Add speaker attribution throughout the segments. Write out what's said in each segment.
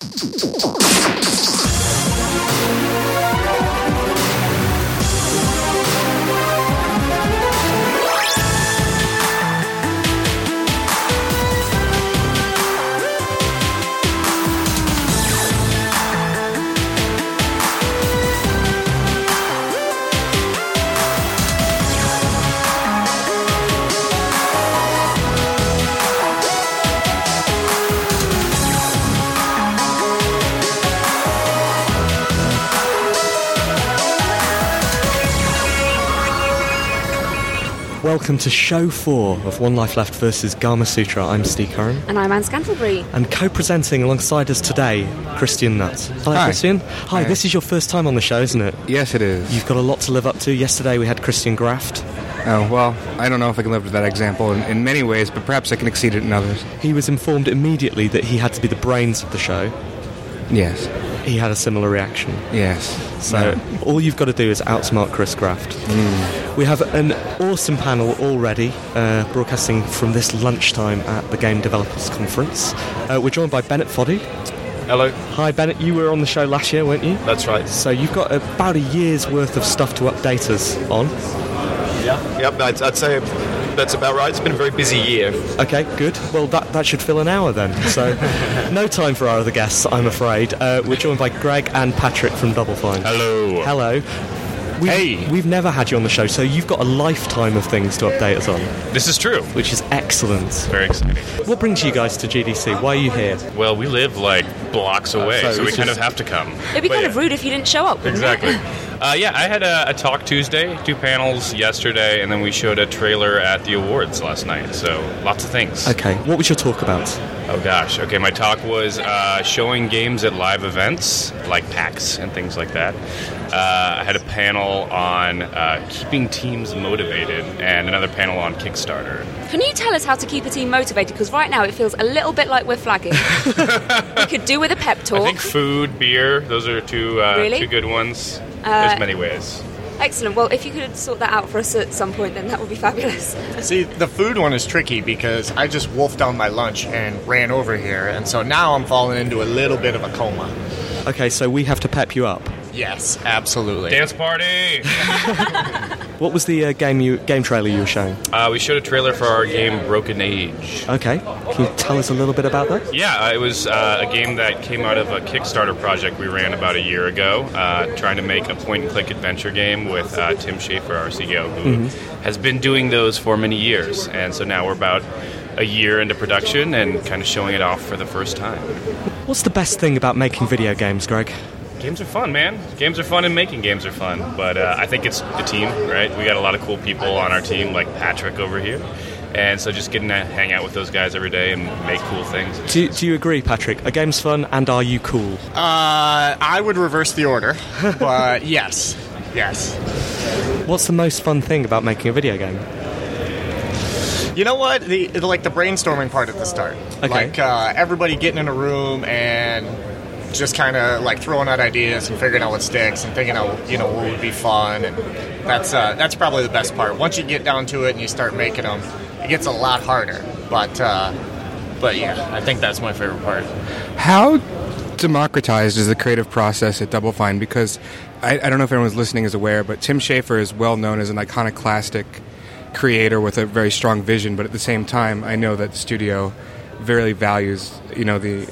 Speaker 1: Thank you.
Speaker 2: Welcome to show four of One Life Left versus Gamasutra. I'm Ste Curran.
Speaker 3: And I'm Anne Scantlebury.
Speaker 2: And co presenting alongside us today, Christian Nutt. Hello,
Speaker 4: Hi.
Speaker 2: Christian. Hi,
Speaker 4: Hi.
Speaker 2: this is your first time on the show, isn't it?
Speaker 4: Yes, it is.
Speaker 2: You've got a lot to live up to. Yesterday we had Christian Graft.
Speaker 4: Oh, well, I don't know if I can live up to that example in, in many ways, but perhaps I can exceed it in others.
Speaker 2: He was informed immediately that he had to be the brains of the show.
Speaker 4: Yes.
Speaker 2: He had a similar reaction.
Speaker 4: Yes.
Speaker 2: So all you've got to do is outsmart Kris Graft. Mm. We have an awesome panel already, uh, broadcasting from this lunchtime at the Game Developers Conference. Uh, we're joined by Bennett Foddy.
Speaker 5: Hello.
Speaker 2: Hi, Bennett. You were on the show last year, weren't you?
Speaker 5: That's right.
Speaker 2: So you've got about a year's worth of stuff to update us on.
Speaker 5: Yeah. Yep. I'd, I'd say that's about right. It's been a very busy year.
Speaker 2: Okay, good. Well, that, that should fill an hour then. So, no time for our other guests, I'm afraid. Uh, we're joined by Greg and Patrick from Double Fine.
Speaker 5: Hello.
Speaker 2: Hello. We've,
Speaker 5: Hey.
Speaker 2: We've never had you on the show, so you've got a lifetime of things to update us on,
Speaker 5: This is true.
Speaker 2: which is excellent.
Speaker 5: Very exciting.
Speaker 2: What brings you guys to GDC? Why are you here?
Speaker 5: Well, we live like blocks away,
Speaker 2: so
Speaker 5: so, we
Speaker 2: it's
Speaker 5: kind of have to come.
Speaker 3: It'd be
Speaker 5: But
Speaker 3: kind
Speaker 5: yeah.
Speaker 3: of rude if you didn't show up.
Speaker 5: Exactly. Uh, yeah, I had a, a talk Tuesday, two panels yesterday, and then we showed a trailer at the awards last night. So lots of things.
Speaker 2: Okay, what was your talk about?
Speaker 5: Oh gosh. Okay, my talk was uh, showing games at live events like PAX and things like that. Uh, I had a panel on uh, keeping teams motivated, and another panel on Kickstarter.
Speaker 3: Can you tell us how to keep a team motivated? Because right now it feels a little bit like we're flagging. we could do with a pep
Speaker 5: I
Speaker 3: talk.
Speaker 5: think food, beer, those are two uh,
Speaker 3: Really?
Speaker 5: two good ones.
Speaker 3: Uh,
Speaker 5: There's many ways.
Speaker 3: Excellent. Well, if you could sort that out for us at some point, then that would be fabulous.
Speaker 6: See, the food one is tricky because I just wolfed down my lunch and ran over here, and so now I'm falling into a little bit of a coma.
Speaker 2: Okay, so we have to pep you up.
Speaker 6: Yes, absolutely.
Speaker 5: Dance party!
Speaker 2: What was the uh, game you game trailer you were showing?
Speaker 5: uh, we showed a trailer for our game Broken Age.
Speaker 2: Okay, can you tell us a little bit about that?
Speaker 5: Yeah, uh, it was uh, a game that came out of a Kickstarter project we ran about a year ago, uh, trying to make a point and click adventure game with uh, Tim Schafer, our CEO, who has been doing those for many years. And so now we're about a year into production and kind of showing it off for the first time.
Speaker 2: What's the best thing about making video games, Greg?
Speaker 5: Games are fun, man. Games are fun, and making games are fun. But uh, I think it's the team, right? We got a lot of cool people on our team, like Patrick over here. And so just getting to hang out with those guys every day and make cool things.
Speaker 2: Do, do you agree, Patrick? A game's fun, and are you cool?
Speaker 6: Uh, I would reverse the order, but yes, yes.
Speaker 2: What's the most fun thing about making a video game?
Speaker 6: You know what? The, the like the brainstorming part at the start,
Speaker 2: Okay.
Speaker 6: like uh, everybody getting in a room and just kind of like throwing out ideas and figuring out what sticks and thinking out you know what would be fun, and that's uh, that's probably the best part. Once you get down to it and you start making them, it gets a lot harder. But uh, but yeah, I think that's my favorite part.
Speaker 4: How democratized is the creative process at Double Fine? Because I, I don't know if everyone's listening is aware, but Tim Schafer is well known as an iconoclastic creator with a very strong vision. But at the same time, I know that the studio very values you know the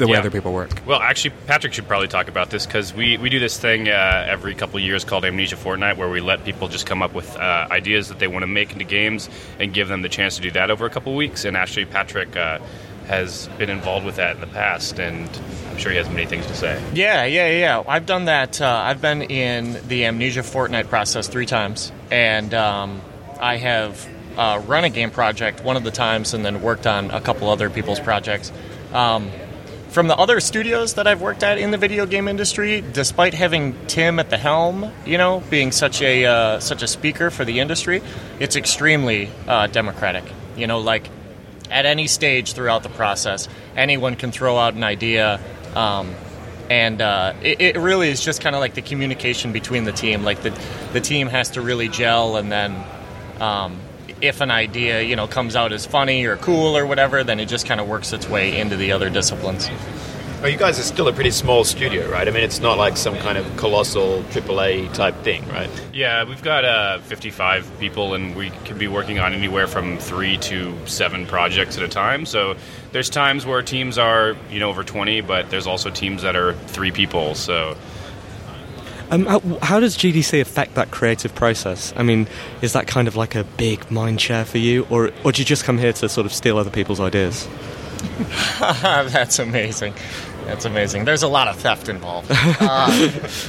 Speaker 4: the way
Speaker 5: Yeah.
Speaker 4: other people work.
Speaker 5: Well, actually, Patrick should probably talk about this because we, we do this thing uh, every couple of years called Amnesia Fortnight, where we let people just come up with uh, ideas that they want to make into games and give them the chance to do that over a couple of weeks. And actually, Patrick uh, has been involved with that in the past, and I'm sure he has many things to say.
Speaker 6: Yeah, yeah, yeah. I've done that. Uh, I've been in the Amnesia Fortnight process three times, and um, I have uh, run a game project one of the times, and then worked on a couple other people's projects. Um, from the other studios that I've worked at in the video game industry, despite having Tim at the helm, you know, being such a uh, such a speaker for the industry, it's extremely uh, democratic. You know, like at any stage throughout the process, anyone can throw out an idea. Um, and uh, it, it really is just kind of like the communication between the team. Like the the team has to really gel, and then um, if an idea you know comes out as funny or cool or whatever, then it just kind of works its way into the other disciplines.
Speaker 7: Well, you guys are still a pretty small studio, right? I mean, it's not like some kind of colossal AAA type thing, right?
Speaker 5: Yeah, we've got uh, 55 people, and we can be working on anywhere from three to seven projects at a time. So there's times where teams are, you know, over 20, but there's also teams that are three people. So
Speaker 2: Um, how, how does GDC affect that creative process? I mean, is that kind of like a big mind share for you, or, or do you just come here to sort of steal other people's ideas?
Speaker 6: That's amazing. That's amazing. There's a lot of theft involved. Uh,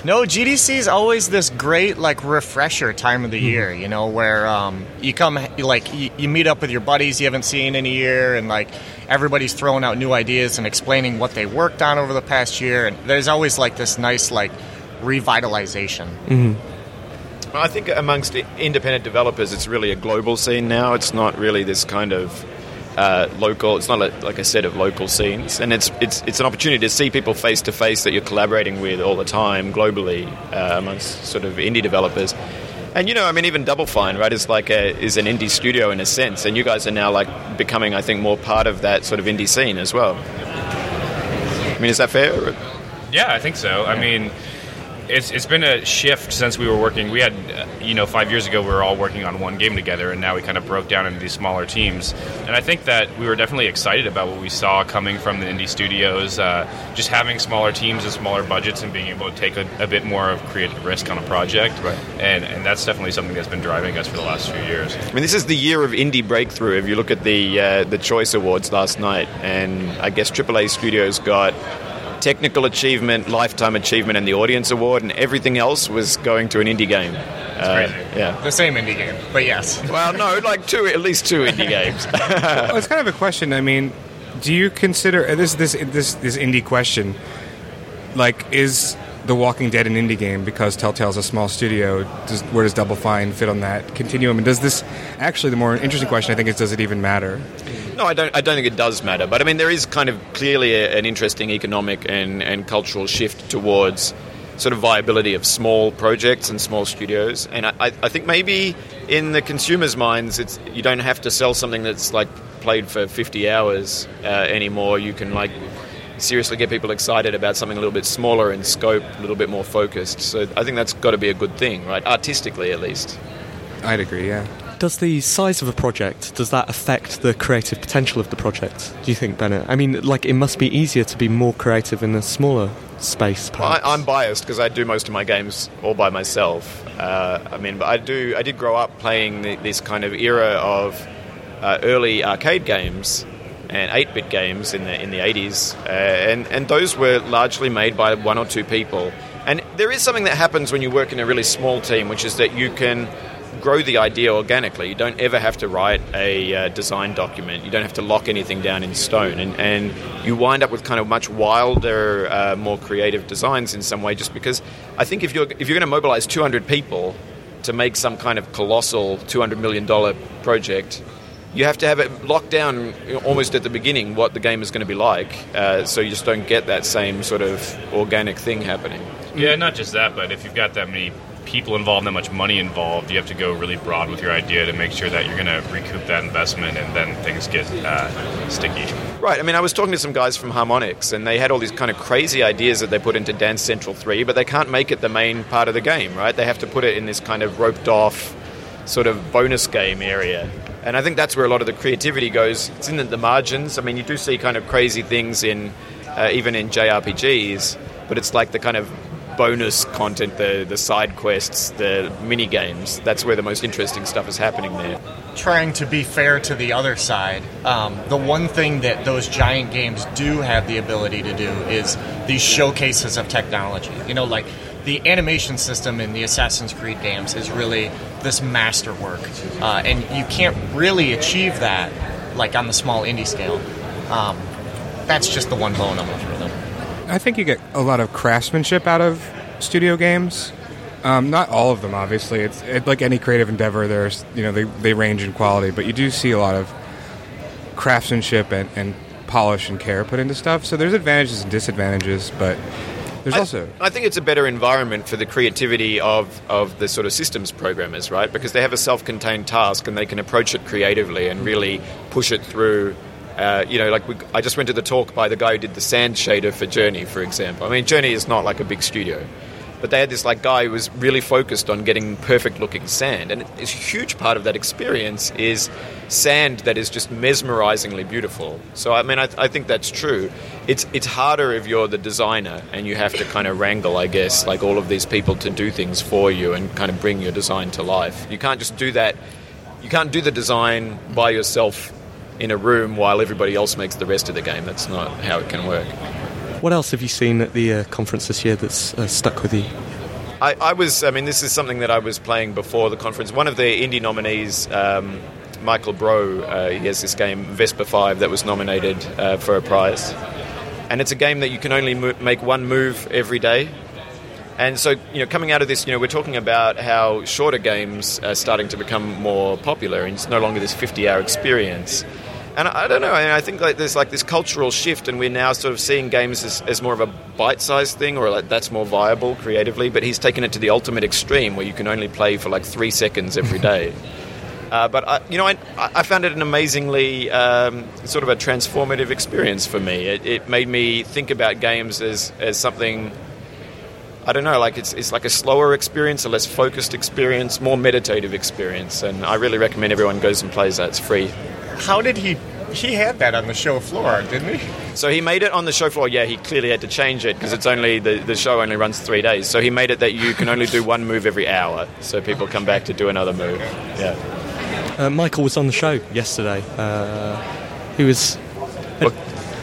Speaker 6: no, GDC is always this great like refresher time of the year. You know, where um, you come like you, you meet up with your buddies you haven't seen in a year, and like everybody's throwing out new ideas and explaining what they worked on over the past year. And there's always like this nice like revitalization.
Speaker 7: Well, I think amongst independent developers, it's really a global scene now. It's not really this kind of uh, local. It's not a, like a set of local scenes, and it's it's it's an opportunity to see people face to face that you're collaborating with all the time globally uh, amongst sort of indie developers. And you know, I mean, even Double Fine, right, is like a is an indie studio in a sense, and you guys are now like becoming, I think, more part of that sort of indie scene as well. I mean, is that fair?
Speaker 5: Yeah, I think so. I mean, it's it's been a shift since we were working. We had, uh, you know, five years ago we were all working on one game together, and now we kind of broke down into these smaller teams. And I think that we were definitely excited about what we saw coming from the indie studios, uh, just having smaller teams and smaller budgets, and being able to take a, a bit more of creative risk on a project.
Speaker 7: Right.
Speaker 5: And and that's definitely something that's been driving us for the last few years.
Speaker 7: I mean, this is the year of indie breakthrough. If you look at the uh, the Choice Awards last night, and I guess AAA Studios got technical achievement, lifetime achievement, and the audience award, and everything else was going to an indie game. Uh,
Speaker 5: crazy.
Speaker 7: Yeah.
Speaker 6: The same indie game, but yes.
Speaker 7: Well, no, like two, at least two indie games.
Speaker 4: well, it's kind of a question. I mean, do you consider uh, this this this this indie question? Like, is The Walking Dead an indie game because Telltale's a small studio? Does, where does Double Fine fit on that continuum? And does this actually the more interesting question I think is does it even matter?
Speaker 7: No, I don't. I don't think it does matter. But I mean, there is kind of clearly a, an interesting economic and, and cultural shift towards sort of viability of small projects and small studios. And I, I think maybe in the consumer's minds, it's you don't have to sell something that's like played for 50 hours uh, anymore. You can like seriously get people excited about something a little bit smaller in scope, a little bit more focused. So I think that's got to be a good thing, right? Artistically, at least.
Speaker 4: I'd agree. Yeah.
Speaker 2: Does the size of a project does that affect the creative potential of the project? Do you think, Bennett? I mean, like it must be easier to be more creative in a smaller space.
Speaker 7: Well, I, i'm biased because I do most of my games all by myself. Uh, I mean, but I do. I did grow up playing the, this kind of era of uh, early arcade games and 8-bit games in the in the 80s, uh, and and those were largely made by one or two people. And there is something that happens when you work in a really small team, which is that you can grow the idea organically. You don't ever have to write a uh, design document. You don't have to lock anything down in stone, and, and you wind up with kind of much wilder, uh, more creative designs in some way. Just because I think if you're if you're going to mobilize 200 people to make some kind of colossal 200 million dollar project. You have to have it locked down almost at the beginning what the game is going to be like, uh, so you just don't get that same sort of organic thing happening.
Speaker 5: Yeah, not just that, but if you've got that many people involved, that much money involved, you have to go really broad with your idea to make sure that you're going to recoup that investment, and then things get uh, sticky.
Speaker 7: Right. I mean, I was talking to some guys from Harmonix, and they had all these kind of crazy ideas that they put into Dance Central 3, but they can't make it the main part of the game, right? They have to put it in this kind of roped off sort of bonus game area. And I think that's where a lot of the creativity goes. It's in the, margins. I mean, you do see kind of crazy things in uh, even in JRPGs, but it's like the kind of bonus content, the the side quests, the mini games. That's where the most interesting stuff is happening there.
Speaker 6: trying to be fair to the other side, um, the one thing that those giant games do have the ability to do is these showcases of technology. You know, like the animation system in the Assassin's Creed games is really this masterwork, uh, and you can't really achieve that like on the small indie scale. Um, that's just the one bone I'm throw them.
Speaker 4: I think you get a lot of craftsmanship out of studio games. Um, not all of them, obviously. It's it, like any creative endeavor. There's you know they they range in quality, but you do see a lot of craftsmanship and, and polish and care put into stuff. So there's advantages and disadvantages, but there's
Speaker 7: I-
Speaker 4: also
Speaker 7: I think it's a better environment for the creativity of, of the sort of systems programmers, right? Because they have a self contained task and they can approach it creatively and really push it through. Uh, you know, like we, I just went to the talk by the guy who did the sand shader for Journey, for example. I mean, Journey is not like a big studio, but they had this like guy who was really focused on getting perfect looking sand, and a huge part of that experience is sand that is just mesmerizingly beautiful. So I mean, I, I think that's true. It's it's harder if you're the designer and you have to kind of wrangle, I guess, like all of these people to do things for you and kind of bring your design to life. You can't just do that. You can't do the design by yourself in a room while everybody else makes the rest of the game. That's not how it can work.
Speaker 2: What else have you seen at the uh, conference this year that's uh, stuck with you?
Speaker 7: I, I was, I mean, this is something that I was playing before the conference. One of the indie nominees, um, Michael Brough, uh, he has this game, Vesper 5, that was nominated uh, for a prize. And it's a game that you can only mo- make one move every day. And so, you know, coming out of this, you know, we're talking about how shorter games are starting to become more popular, and it's no longer this 50-hour experience. And I, I don't know. I, mean, I think like there's like this cultural shift, and we're now sort of seeing games as, as more of a bite-sized thing, or like that's more viable creatively. But he's taken it to the ultimate extreme, where you can only play for like three seconds every day. Uh, but I, you know, I, I found it an amazingly um, sort of a transformative experience for me. It, it made me think about games as, as something I don't know, like it's, it's like a slower experience, a less focused experience, more meditative experience, and I really recommend everyone goes and plays that. It's free.
Speaker 6: How did he? He had that on the show floor, didn't he?
Speaker 7: So he made it on the show floor. Yeah, he clearly had to change it because it's only the, the show only runs three days. So he made it that you can only do one move every hour, so people come back to do another move. Yeah.
Speaker 2: Uh, Michael was on the show yesterday. Uh, he was.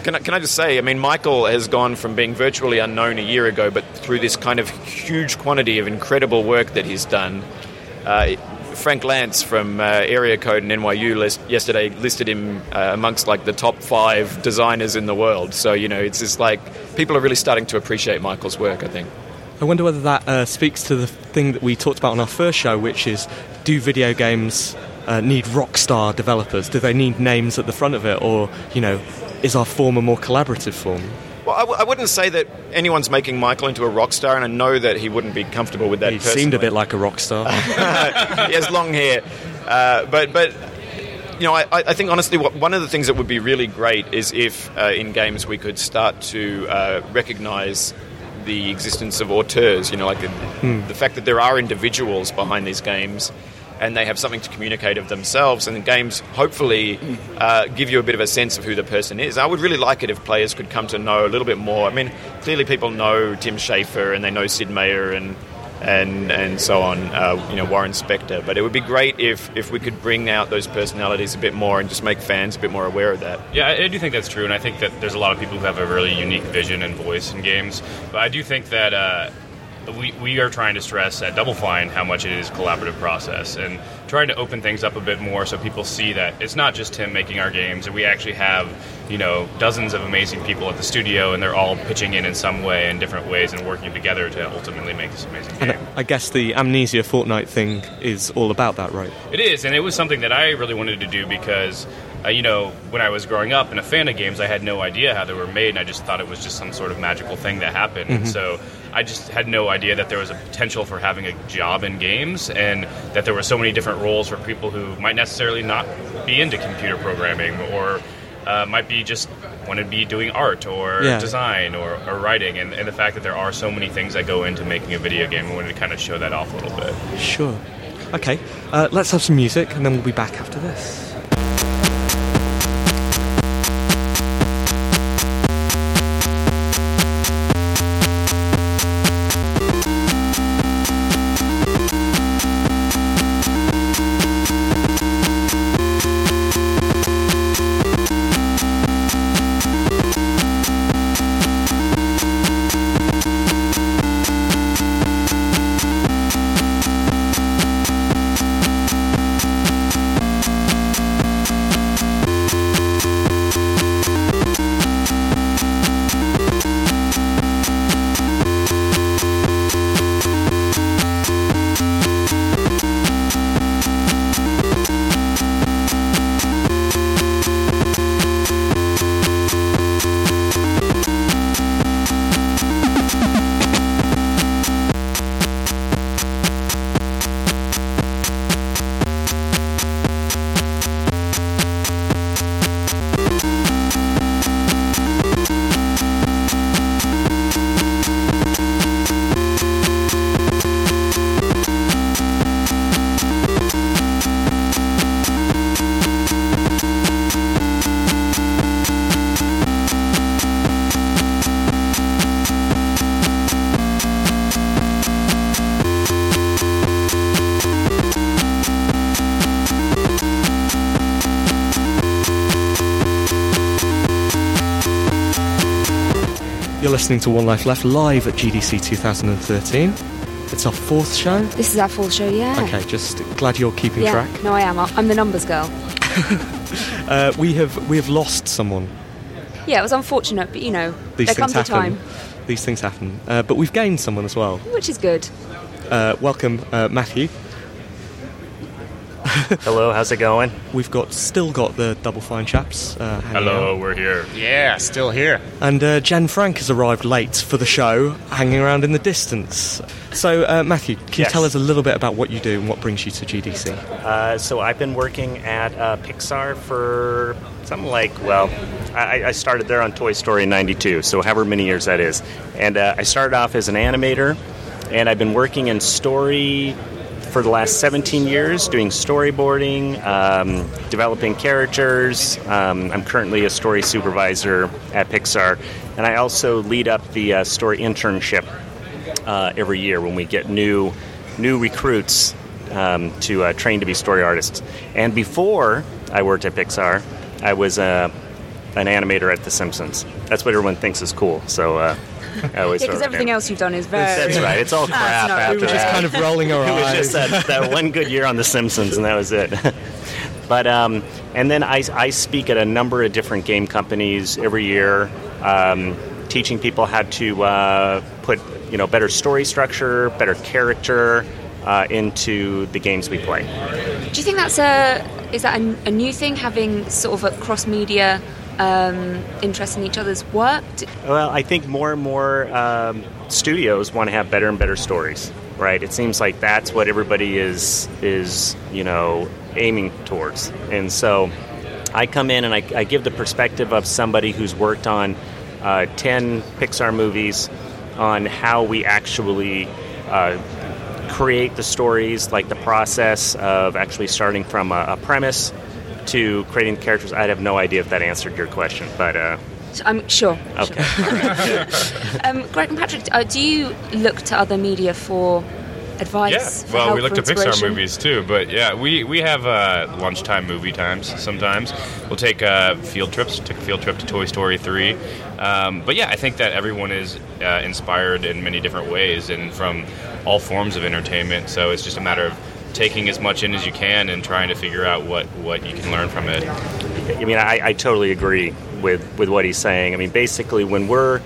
Speaker 7: Can I, can I just say, I mean, Michael has gone from being virtually unknown a year ago, but through this kind of huge quantity of incredible work that he's done. Uh, Frank Lantz from uh, Area Code and NYU list, yesterday listed him uh, amongst like the top five designers in the world. So you know, it's just like people are really starting to appreciate Michael's work. I think.
Speaker 2: I wonder whether that uh, speaks to the thing that we talked about on our first show, which is do video games uh, need rock star developers? Do they need names at the front of it, or you know, is our form a more collaborative form?
Speaker 7: Well, I, w- I wouldn't say that anyone's making Michael into a rock star, and I know that he wouldn't be comfortable with that.
Speaker 2: He seemed a bit like a rock star.
Speaker 7: he has long hair, uh, but but you know, I, I think honestly, what, one of the things that would be really great is if uh, in games we could start to uh, recognize the existence of auteurs. You know, like the, the fact that there are individuals behind these games. And they have something to communicate of themselves, and the games hopefully uh, give you a bit of a sense of who the person is. I would really like it if players could come to know a little bit more. I mean, clearly people know Tim Schafer and they know Sid Meier and and and so on. Uh, you know, Warren Spector. But it would be great if if we could bring out those personalities a bit more and just make fans a bit more aware of that.
Speaker 5: Yeah, I, I do think that's true, and I think that there's a lot of people who have a really unique vision and voice in games. But I do think that uh, we, we are trying to stress at Double Fine how much it is a collaborative process and trying to open things up a bit more so people see that it's not just him making our games, and we actually have you know dozens of amazing people at the studio, and they're all pitching in in some way in different ways and working together to ultimately make this amazing game.
Speaker 2: and I guess the Amnesia Fortnight thing is all about that, right?
Speaker 5: It is, and it was something that I really wanted to do because, uh, you know, when I was growing up and a fan of games, I had no idea how they were made, and I just thought it was just some sort of magical thing that happened. And
Speaker 2: Mhm.
Speaker 5: so I just had no idea that there was a potential for having a job in games, and that there were so many different roles for people who might necessarily not be into computer programming or. Uh, might be just want to be doing art or
Speaker 2: Yeah.
Speaker 5: design or, or writing, and, and the fact that there are so many things that go into making a video game, I wanted to kind of show that off a little bit.
Speaker 2: Sure. Okay, uh, let's have some music and then we'll be back after this. Listening to One Life Left live at GDC 2013. It's our fourth show.
Speaker 3: This is our fourth show, yeah.
Speaker 2: Okay, just glad you're keeping
Speaker 3: yeah.
Speaker 2: track.
Speaker 3: No, I am. I'm the numbers girl.
Speaker 2: Uh, we have we have lost someone.
Speaker 3: Yeah, it was unfortunate, but you know,
Speaker 2: These
Speaker 3: there comes a
Speaker 2: happen.
Speaker 3: time,
Speaker 2: These things happen. Uh, but we've gained someone as well.
Speaker 3: which is good.
Speaker 2: Uh, welcome, uh, Matthew.
Speaker 8: Hello, how's it going?
Speaker 2: We've got still got the Double Fine chaps. Uh,
Speaker 5: Hello,
Speaker 2: out.
Speaker 5: we're here.
Speaker 6: Yeah, still here.
Speaker 2: And uh, Jenn Frank has arrived late for the show, hanging around in the distance. So, uh, Matthew, can you tell us a little bit about what you do and what brings you to GDC?
Speaker 8: Uh, so I've been working at uh, Pixar for something like, well, I, I started there on Toy Story 92, so however many years that is. And uh, I started off as an animator, and I've been working in story for the last 17 years, doing storyboarding, um, developing characters. Um, I'm currently a story supervisor at Pixar, and I also lead up the uh, story internship uh, every year when we get new new recruits um, to uh, train to be story artists. And before I worked at Pixar, I was uh, an animator at The Simpsons. That's what everyone thinks is cool. So
Speaker 3: Yeah, because
Speaker 8: it
Speaker 3: everything else you've done is very.
Speaker 8: That's right. It's all crap after
Speaker 3: We were just
Speaker 8: that.
Speaker 2: kind of rolling our
Speaker 8: it was just that, that one good year on The Simpsons, and that was it. but um, and then I, I speak at a number of different game companies every year, um, teaching people how to uh, put you know better story structure, better character uh, into the games we play.
Speaker 3: Do you think that's a is that a, a new thing having sort of a cross media um, interest in each other's work?
Speaker 8: Well, I think more and more um, studios want to have better and better stories, right? It seems like that's what everybody is is you know aiming towards, and so I come in and I, I give the perspective of somebody who's worked on uh, ten Pixar movies on how we actually. Uh, create the stories, like the process of actually starting from a, a premise to creating the characters. I'd have no idea if that answered your question, but uh,
Speaker 3: I'm sure.
Speaker 8: okay.
Speaker 3: Um, Greg and Patrick, uh, do you look to other media for advice?
Speaker 5: Yeah,
Speaker 3: for
Speaker 5: well,
Speaker 3: help,
Speaker 5: we look to Pixar movies too, but yeah, we, we have uh, lunchtime movie times sometimes. We'll take uh, field trips, take a field trip to Toy Story 3. Um, but yeah, I think that everyone is uh, inspired in many different ways and from all forms of entertainment, so it's just a matter of taking as much in as you can and trying to figure out what, what you can learn from it.
Speaker 8: I mean, I, I totally agree with, with what he's saying. I mean, basically, when we're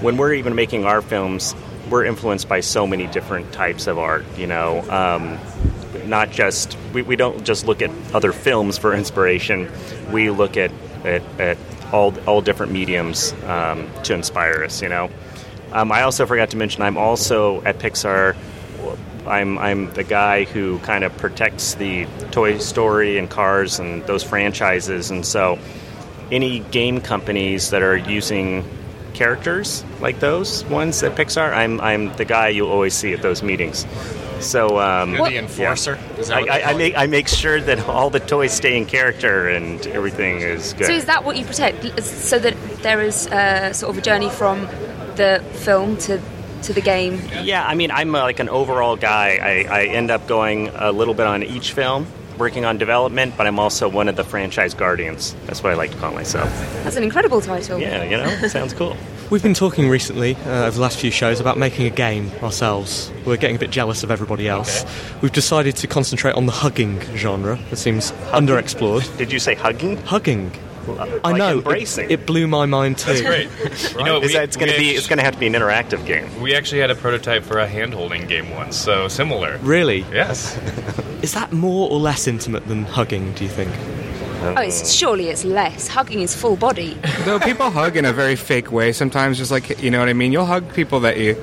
Speaker 8: when we're even making our films, we're influenced by so many different types of art. You know, um, not just we, we don't just look at other films for inspiration. We look at at, at all all different mediums um, to inspire us. You know, um, I also forgot to mention I'm also at Pixar. I'm, I'm the guy who kind of protects the Toy Story and Cars and those franchises, and so any game companies that are using characters like those ones at Pixar, I'm, I'm the guy you'll always see at those meetings. So um,
Speaker 6: You're the enforcer? Is that
Speaker 8: I, I, I make I make sure that all the toys stay in character and everything is good.
Speaker 3: So is that what you protect? So that there is uh, sort of a journey from the film to to the game.
Speaker 8: Yeah, I mean, I'm uh, like an overall guy. I, I end up going a little bit on each film, working on development, but I'm also one of the franchise guardians. That's what I like to call myself.
Speaker 3: That's an incredible title.
Speaker 8: Yeah, you know, sounds cool.
Speaker 2: We've been talking recently uh, over the last few shows about making a game ourselves. We're getting a bit jealous of everybody else. We've decided to concentrate on the hugging genre. It seems underexplored.
Speaker 8: Did you say hugging?
Speaker 2: Hugging. I
Speaker 8: like
Speaker 2: know.
Speaker 8: embracing.
Speaker 2: It, it blew my mind too.
Speaker 5: That's great. You know, we,
Speaker 8: that it's going to be? It's going to have to be an interactive game.
Speaker 5: We actually had a prototype for a hand-holding game once, so similar.
Speaker 2: Really?
Speaker 5: Yes.
Speaker 2: Is that more or less intimate than hugging? Do you think?
Speaker 3: Oh, oh it's, surely it's less. Hugging is full body.
Speaker 4: Though people hug in a very fake way sometimes, just like you know what I mean. You'll hug people that you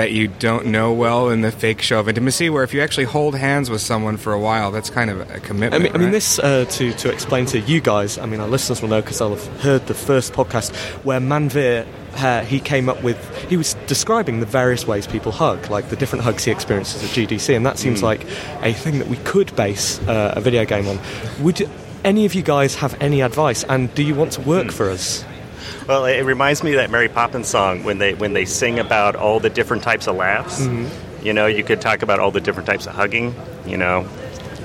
Speaker 4: that you don't know well in the fake show of intimacy. Where if you actually hold hands with someone for a while, that's kind of a commitment.
Speaker 2: mean, I mean this uh, to to explain to you guys. I mean, our listeners will know because they'll have heard the first podcast where Manveer Uh, he came up with. He was describing the various ways people hug, like the different hugs he experiences at GDC, and that seems like a thing that we could base uh, a video game on. Would any of you guys have any advice? And do you want to work for us?
Speaker 8: Well, it reminds me of that Mary Poppins song when they when they sing about all the different types of laughs. You know, you could talk about all the different types of hugging. You know,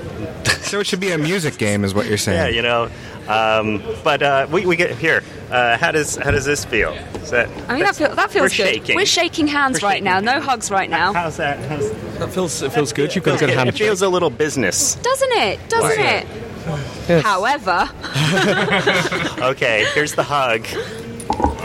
Speaker 4: so it should be a music game, is what you're saying.
Speaker 8: yeah, you know. Um, but uh, we, we get here. Uh, how does how does this feel? Is that?
Speaker 3: I mean, that, feel, that feels
Speaker 8: we're
Speaker 3: good.
Speaker 8: Shaking.
Speaker 3: We're shaking hands
Speaker 8: We're
Speaker 3: right
Speaker 8: shaking
Speaker 3: now. No hugs right now.
Speaker 8: How's that? How's,
Speaker 2: That feels it feels good. You've got a good
Speaker 8: it, it feels a little business.
Speaker 3: Doesn't it? Doesn't
Speaker 8: Why?
Speaker 3: it? However,
Speaker 8: Okay, here's the hug.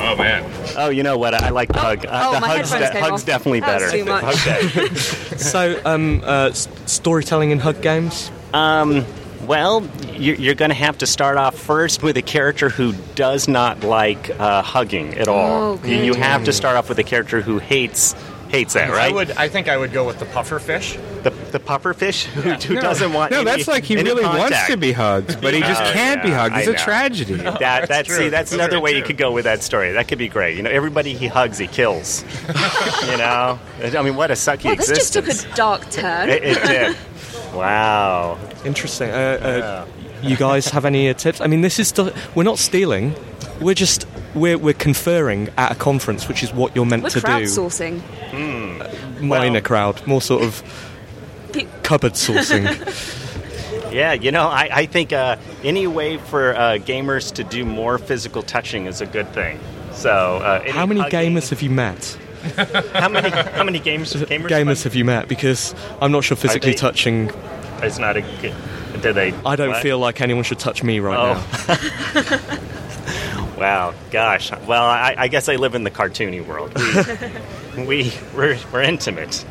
Speaker 5: Oh man.
Speaker 8: Oh, you know what? I like the hug. Uh,
Speaker 3: oh,
Speaker 8: the
Speaker 3: my
Speaker 8: hugs,
Speaker 3: headphones came
Speaker 8: hugs
Speaker 3: off.
Speaker 8: definitely
Speaker 3: That
Speaker 8: better.
Speaker 3: was too much.
Speaker 8: Okay.
Speaker 2: So, um, uh, s- storytelling in hug games.
Speaker 8: Um, well, you- you're going to have to start off first with a character who does not like uh, hugging at all.
Speaker 3: Oh,
Speaker 8: you, you have to start off with a character who hates hates that, right?
Speaker 6: I
Speaker 8: right?
Speaker 6: would. I think I would go with the puffer fish.
Speaker 8: The the puffer fish who, who
Speaker 4: No,
Speaker 8: doesn't want. To hugged.
Speaker 4: No,
Speaker 8: any-
Speaker 4: that's like he
Speaker 8: any
Speaker 4: really wants to be hugged, but he just
Speaker 8: Oh,
Speaker 4: can't be hugged. It's a
Speaker 8: know.
Speaker 4: tragedy.
Speaker 8: That that's
Speaker 5: true.
Speaker 8: see that's
Speaker 5: That's
Speaker 8: another
Speaker 5: very
Speaker 8: way you could go with that story. That could be great. You know, everybody he hugs, he kills. you know, I mean, what a sucky
Speaker 3: well, this just took a dark turn.
Speaker 8: it, it did. Wow.
Speaker 2: Interesting. Uh, uh, you guys have any uh, tips? I mean, this is stu- we're not stealing. We're just we're we're conferring at a conference, which is what you're meant
Speaker 3: We're
Speaker 2: to do.
Speaker 3: crowdsourcing.
Speaker 2: Minor
Speaker 8: Well-
Speaker 2: crowd, more sort of
Speaker 3: Pe-
Speaker 2: cupboard sourcing.
Speaker 8: Yeah, you know, I, I think uh, any way for uh, gamers to do more physical touching is a good thing. So, uh,
Speaker 2: How many
Speaker 8: hugging-
Speaker 2: gamers have you met?
Speaker 8: How many? How many games? Gamers?
Speaker 2: Gamers have you met? Because I'm not sure physically
Speaker 8: they-
Speaker 2: touching.
Speaker 8: It's not a. good- Do they?
Speaker 2: I don't
Speaker 8: what?
Speaker 2: feel like anyone should touch me right
Speaker 8: Oh.
Speaker 2: now.
Speaker 8: Wow, gosh. Well, I, I guess I live in the cartoony world. We, we we're, we're intimate.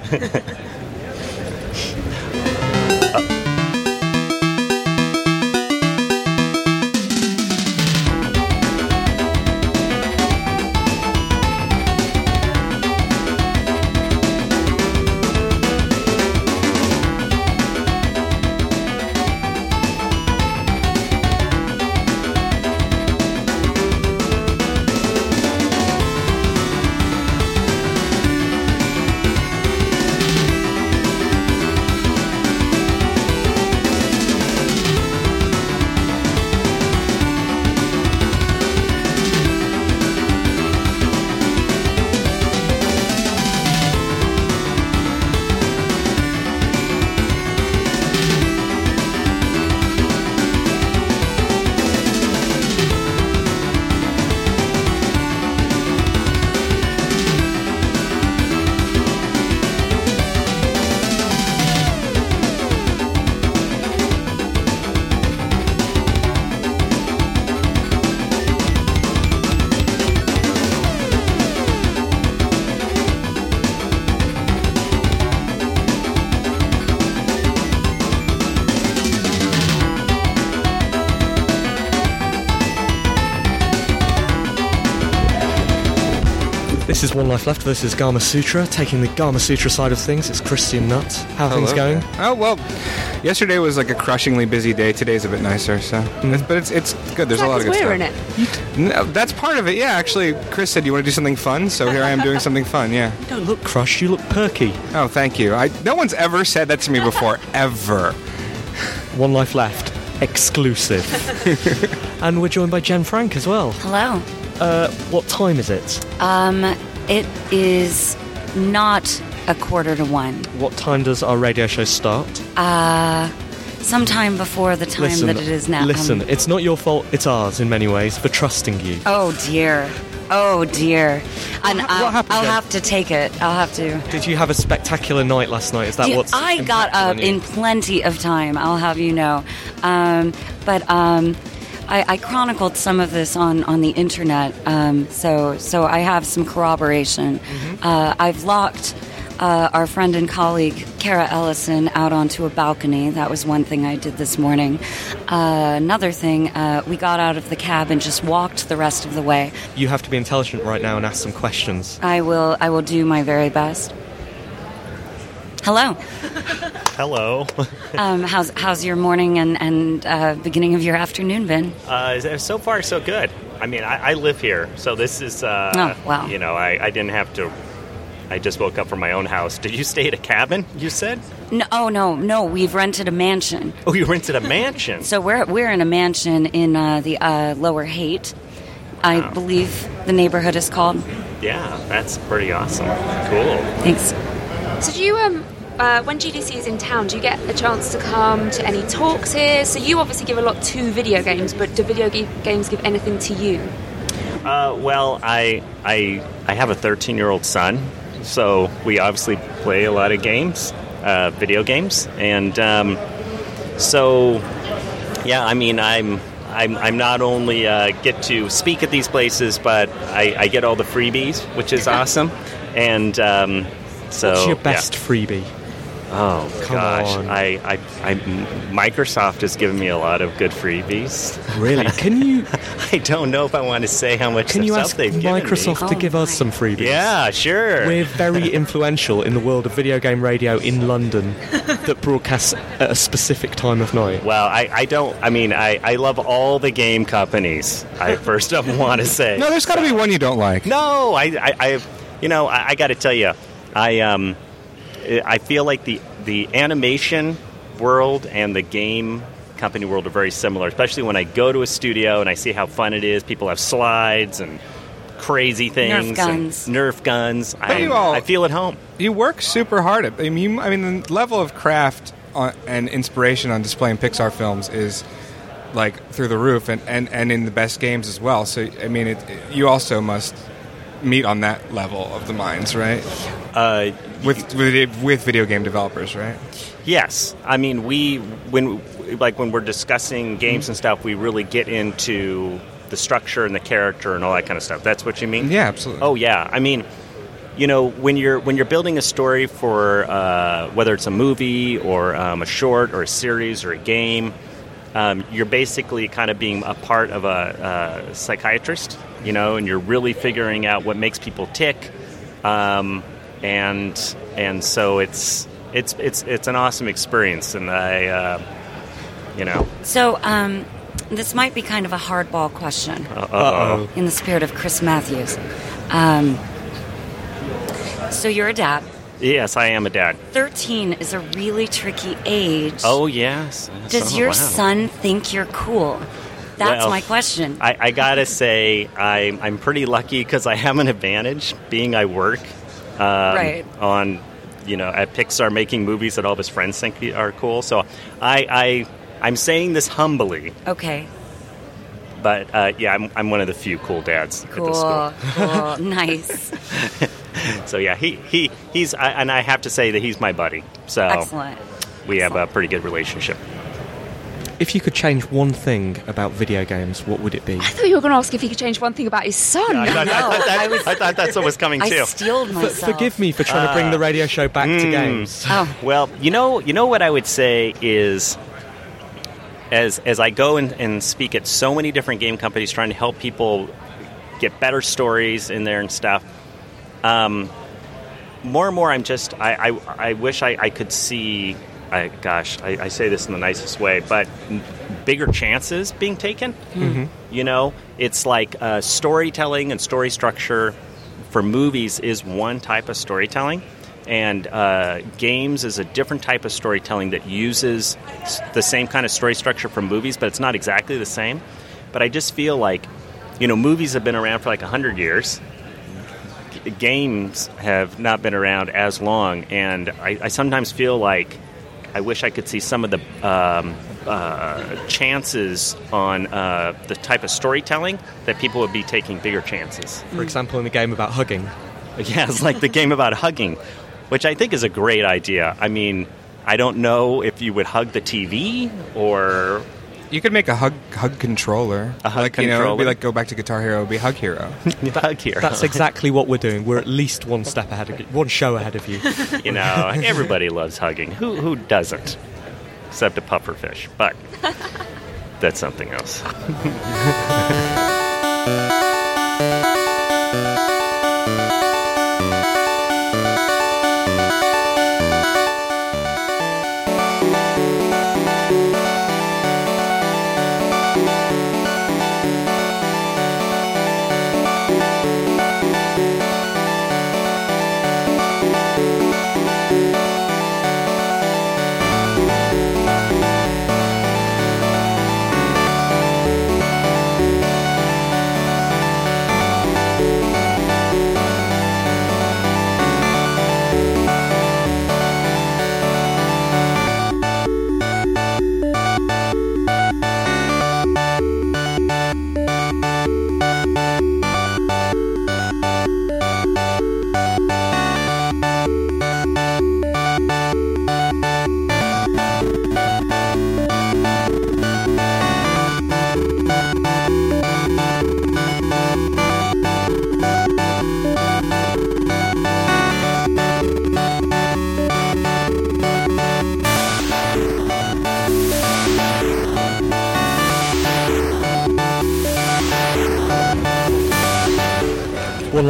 Speaker 2: One Life Left. This is Gamasutra, taking the Gamasutra side of things. It's Christian Nutt. How are things going?
Speaker 4: Oh well, yesterday was like a crushingly busy day. Today's a bit nicer, so it's, but it's it's good. There's a lot of good
Speaker 3: we're
Speaker 4: stuff.
Speaker 3: in it.
Speaker 4: No, that's part of it. Yeah, actually, Chris said you want to do something fun, so here I am doing something fun. Yeah.
Speaker 2: You don't look crushed, you look perky.
Speaker 4: Oh, thank you. I no one's ever said that to me before, ever.
Speaker 2: One Life Left, exclusive. and we're joined by Jenn Frank as well.
Speaker 9: Hello.
Speaker 2: Uh, what time is it?
Speaker 9: Um, it is not a quarter to one.
Speaker 2: What time does our radio show start?
Speaker 9: Uh, sometime before the time
Speaker 2: listen,
Speaker 9: that it is now.
Speaker 2: Listen,
Speaker 9: Um,
Speaker 2: it's not your fault, it's ours in many ways for trusting you.
Speaker 9: oh dear. Oh dear. And I'll,
Speaker 2: happened,
Speaker 9: I'll have to take it. I'll have to.
Speaker 2: Did you have a spectacular night last night? Is that what's
Speaker 9: I got up in plenty of time. I'll have you know, um, but um, I, I chronicled some of this on, on the internet, um, so so I have some corroboration.
Speaker 2: Mm-hmm.
Speaker 9: Uh, I've locked. Uh, our friend and colleague Cara Ellison out onto a balcony. That was one thing I did this morning. Uh, another thing, uh, we got out of the cab and just walked the rest of the way.
Speaker 2: You have to be intelligent right now and ask some questions.
Speaker 9: I will. I will do my very best. Hello.
Speaker 8: Hello.
Speaker 9: Um, how's how's your morning and and uh, beginning of your afternoon been?
Speaker 8: Uh, so far, so good. I mean, I, I live here, so this is. Uh,
Speaker 9: Oh, wow.
Speaker 8: You know, I, I didn't have to. I just woke up from my own house. Did you stay at a cabin? You said.
Speaker 9: No, oh no, no. We've rented a mansion.
Speaker 8: Oh, you rented a mansion.
Speaker 9: So we're we're in a mansion in uh, the uh, Lower Haight. I believe the neighborhood is called.
Speaker 8: yeah, that's pretty awesome. Cool.
Speaker 9: Thanks.
Speaker 3: So do you um uh, when GDC is in town, do you get a chance to come to any talks here? So you obviously give a lot to video games, but do video ge- games give anything to you?
Speaker 8: Uh, well, I I I have a 13 year old son, so we obviously play a lot of games, uh, video games, and um, so yeah. I mean, I'm. I'm, I'm not only uh, get to speak at these places, but I, I get all the freebies, which is awesome. And um, so,
Speaker 2: What's your
Speaker 8: yeah.
Speaker 2: best freebie?
Speaker 8: Oh
Speaker 2: Come
Speaker 8: gosh,
Speaker 2: on.
Speaker 8: I, I, I, Microsoft has given me a lot of good freebies.
Speaker 2: Really? Can you
Speaker 8: I don't know if I want to say how much
Speaker 2: can you
Speaker 8: stuff
Speaker 2: ask
Speaker 8: they've.
Speaker 2: Microsoft to give us some freebies?
Speaker 8: Yeah, sure.
Speaker 2: We're very influential in the world of video game radio in London that broadcasts at a specific time of night.
Speaker 8: well, I, I don't. I mean, I, I love all the game companies. I first of want to say.
Speaker 4: No, there's got to be one you don't like.
Speaker 8: No, I, I, I you know, I, I got to tell you, I, um, I feel like the the animation world and the game company world are very similar. Especially when I go to a studio and I see how fun it is. People have slides and crazy things, Nerf
Speaker 9: guns.
Speaker 8: and Nerf guns. I,
Speaker 4: you all-
Speaker 8: I feel at home.
Speaker 4: You work super hard at. I mean, you, I mean, the level of craft on, and inspiration on displaying Pixar films is like through the roof, and, and, and in the best games as well. So, I mean, it, you also must meet on that level of the minds, right?
Speaker 8: Uh,
Speaker 4: With with, with video game developers, right?
Speaker 8: Yes, I mean we when like when we're discussing games and stuff, we really get into the structure and the character and all that kind of stuff. That's what you mean?
Speaker 4: Yeah, absolutely.
Speaker 8: Oh yeah, I mean, you know, when you're when you're building a story for uh, whether it's a movie or um, a short or a series or a game, um, you're basically kind of being a part of a, a psychiatrist, you know, and you're really figuring out what makes people tick, um, and and so it's it's it's it's an awesome experience, and I, uh, you know,
Speaker 9: So, um, this might be kind of a hardball question
Speaker 8: uh oh,
Speaker 9: in the spirit of Chris Matthews. Um, so you're a dad.
Speaker 8: yes, I am a dad.
Speaker 9: 13 is a really tricky age.
Speaker 8: Oh yes, Yes.
Speaker 9: Does
Speaker 8: Oh,
Speaker 9: your
Speaker 8: wow.
Speaker 9: son think you're cool? That's
Speaker 8: Well,
Speaker 9: my question.
Speaker 8: I, I gotta say, I, I'm pretty lucky because I have an advantage being I work um,
Speaker 9: Right.
Speaker 8: on, you know, at Pixar making movies that all of his friends think are cool. So I, I I'm saying this humbly,
Speaker 9: okay,
Speaker 8: but uh, yeah, I'm, I'm one of the few cool dads at the school.
Speaker 9: cool, cool, nice,
Speaker 8: So yeah, he, he he's I, and I have to say that he's my buddy. So
Speaker 9: excellent.
Speaker 8: we have a pretty good relationship.
Speaker 2: If you could change one thing about video games, what would it be?
Speaker 3: I thought you were going to ask if you could change one thing about his son.
Speaker 8: I thought, I thought that-
Speaker 9: I was-
Speaker 8: I that's what was coming
Speaker 9: I
Speaker 8: too.
Speaker 9: steeled
Speaker 2: For- forgive me for trying to bring the radio show back to
Speaker 8: mm.
Speaker 2: games.
Speaker 9: Oh,
Speaker 8: Well, you know, you know what I would say is, as as I go and, and speak at so many different game companies, trying to help people get better stories in there and stuff. Um, more and more, I'm just I I, I wish I, I could see. I, gosh, I, I say this in the nicest way, but bigger chances being taken.
Speaker 2: Mhm.
Speaker 8: You know, it's like uh, storytelling and story structure for movies is one type of storytelling, and uh, games is a different type of storytelling that uses the same kind of story structure from movies, but it's not exactly the same. But I just feel like, you know, movies have been around for like 100 years. Games have not been around as long, and I, I sometimes feel like I wish I could see some of the um, uh, chances on uh, the type of storytelling that people would be taking bigger chances.
Speaker 2: For example, in the game about hugging.
Speaker 8: Yeah, it's like the game about hugging, which I think is a great idea. I mean, I don't know if you would hug the TV or
Speaker 4: You could make a hug hug controller.
Speaker 8: A hug
Speaker 4: like, You know, it'd be like go back to Guitar Hero, it'd be Hug Hero.
Speaker 8: hug hero.
Speaker 2: That's exactly what we're doing. We're at least one step ahead of you, one show ahead of you.
Speaker 8: you know, everybody loves hugging. Who who doesn't? Except a pufferfish, but that's something else.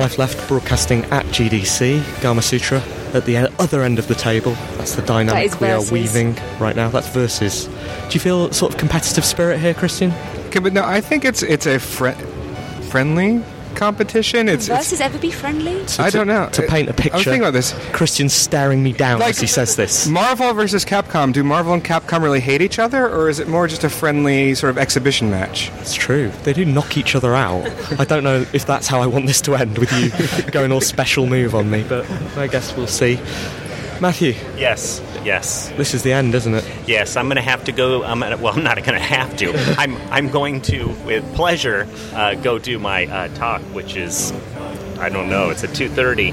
Speaker 2: Life left, broadcasting at GDC, Gamasutra. At the other end of the table, that's the dynamic
Speaker 3: is
Speaker 2: we are weaving right now. That's versus. Do you feel sort of competitive spirit here, Christian?
Speaker 4: Okay, but no, I think it's it's a fri friendly competition. It's,
Speaker 3: Can
Speaker 4: it's
Speaker 3: versus ever be friendly?
Speaker 4: I don't know.
Speaker 2: To paint a picture,
Speaker 4: I was thinking about this.
Speaker 2: Christian's staring me down
Speaker 4: Like-
Speaker 2: as he says this.
Speaker 4: Marvel versus Capcom. Do Marvel and Capcom really hate each other, or is it more just a friendly sort of exhibition match?
Speaker 2: It's true. They do knock each other out. I don't know if that's how I want this to end with you going all special move on me, but I guess we'll see. Matthew,
Speaker 8: Yes, yes,
Speaker 2: this is the end, isn't it?
Speaker 8: yes. I'm going to have to go. I'm gonna, well, I'm not going to have to. I'm I'm going to, with pleasure, uh, go do my uh, talk, which is I don't know. It's at two thirty.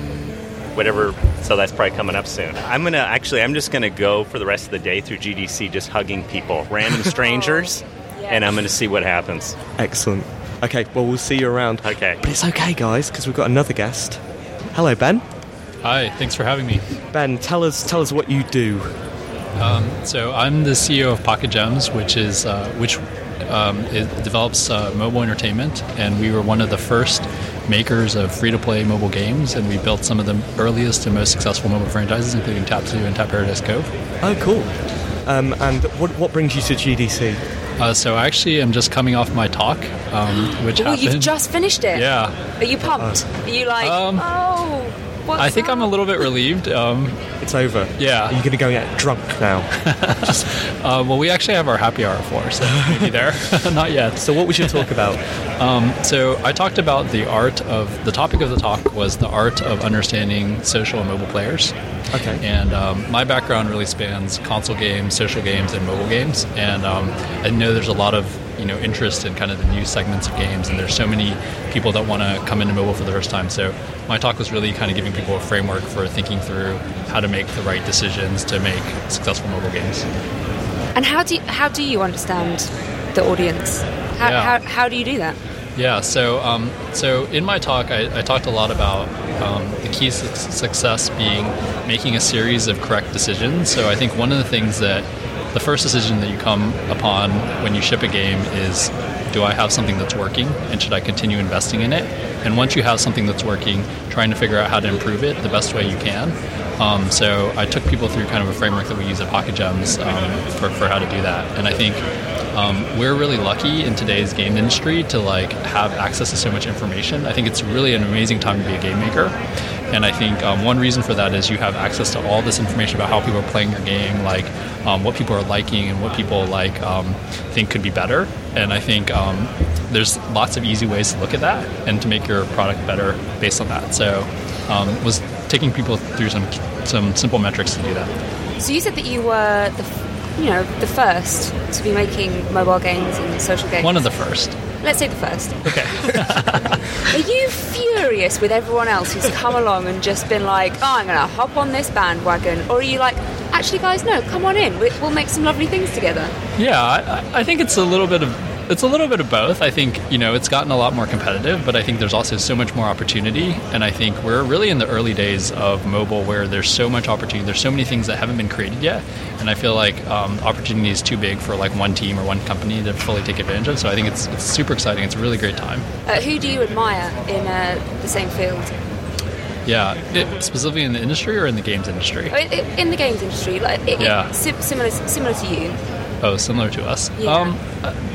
Speaker 8: Whatever, so that's probably coming up soon. I'm gonna actually, I'm just gonna go for the rest of the day through GDC, just hugging people, random strangers, and I'm gonna see what happens.
Speaker 2: Excellent. Okay, well, we'll see you around.
Speaker 8: Okay.
Speaker 2: But it's okay, guys, because we've got another guest. Hello, Ben.
Speaker 10: Hi, thanks for having me.
Speaker 2: Ben, tell us tell us what you do.
Speaker 10: Um, so I'm the CEO of Pocket Gems, which is uh, which um, it develops uh, mobile entertainment, and we were one of the first makers of free-to-play mobile games, and we built some of the earliest and most successful mobile franchises, including Tap Zoo and Tap Paradise Cove.
Speaker 2: Oh, cool. Um, and what, what brings you to GDC?
Speaker 10: Uh, so I actually am just coming off my talk, um, which
Speaker 3: Oh,
Speaker 10: happened.
Speaker 3: you've just finished it.
Speaker 10: Yeah.
Speaker 3: Are you pumped? Are you like,
Speaker 10: Um,
Speaker 3: oh, what's
Speaker 10: I think I'm a little bit relieved. Um,
Speaker 2: It's over.
Speaker 10: Yeah.
Speaker 2: Are you going to go get drunk now?
Speaker 10: uh, well, we actually have our happy hour for, so maybe there. Not yet.
Speaker 2: So, what was your talk about?
Speaker 10: Um, so, I talked about the art of the topic of the talk was the art of understanding social and mobile players.
Speaker 2: Okay.
Speaker 10: And um, my background really spans console games, social games, and mobile games. And um, I know there's a lot of you know interest in kind of the new segments of games, and there's so many people that want to come into mobile for the first time. So my talk was really kind of giving people a framework for thinking through how to make the right decisions to make successful mobile games.
Speaker 3: And how do you, how do you understand the audience? How,
Speaker 10: Yeah.
Speaker 3: how, how do you do that?
Speaker 10: Yeah, so um, so in my talk, I, I talked a lot about um, the key to success being making a series of correct decisions. So I think one of the things that the first decision that you come upon when you ship a game is do I have something that's working and should I continue investing in it? And once you have something that's working, trying to figure out how to improve it the best way you can. Um, so I took people through kind of a framework that we use at Pocket Gems um, for, for how to do that. And I think um, we're really lucky in today's game industry to like have access to so much information. I think it's really an amazing time to be a game maker. And I think um, one reason for that is you have access to all this information about how people are playing your game, like um, what people are liking and what people like um, think could be better. And I think um, there's lots of easy ways to look at that and to make your product better based on that. So um, was taking people through some some simple metrics to do that.
Speaker 3: So you said that you were the, you know, the first to be making mobile games and social games.
Speaker 10: One of the first.
Speaker 3: Let's say the first.
Speaker 10: Okay.
Speaker 3: Are you furious with everyone else who's come along and just been like, "Oh, I'm going to hop on this bandwagon," or are you like, "Actually, guys, no, come on in. We- We'll make some lovely things together."
Speaker 10: Yeah, I, I think it's a little bit of it's a little bit of both. I think you know it's gotten a lot more competitive, but I think there's also so much more opportunity, and I think we're really in the early days of mobile where there's so much opportunity. There's so many things that haven't been created yet, and I feel like um, opportunity is too big for like one team or one company to fully take advantage of. So I think it's it's super exciting. It's a really great time.
Speaker 3: Uh, who do you admire in uh, the same field?
Speaker 10: Yeah, it, specifically in the industry or in the games industry.
Speaker 3: Oh, i- i- In the games industry, like it,
Speaker 10: Yeah.
Speaker 3: it, sim- similar similar to you.
Speaker 10: Oh, similar to us.
Speaker 3: Yeah.
Speaker 10: Um,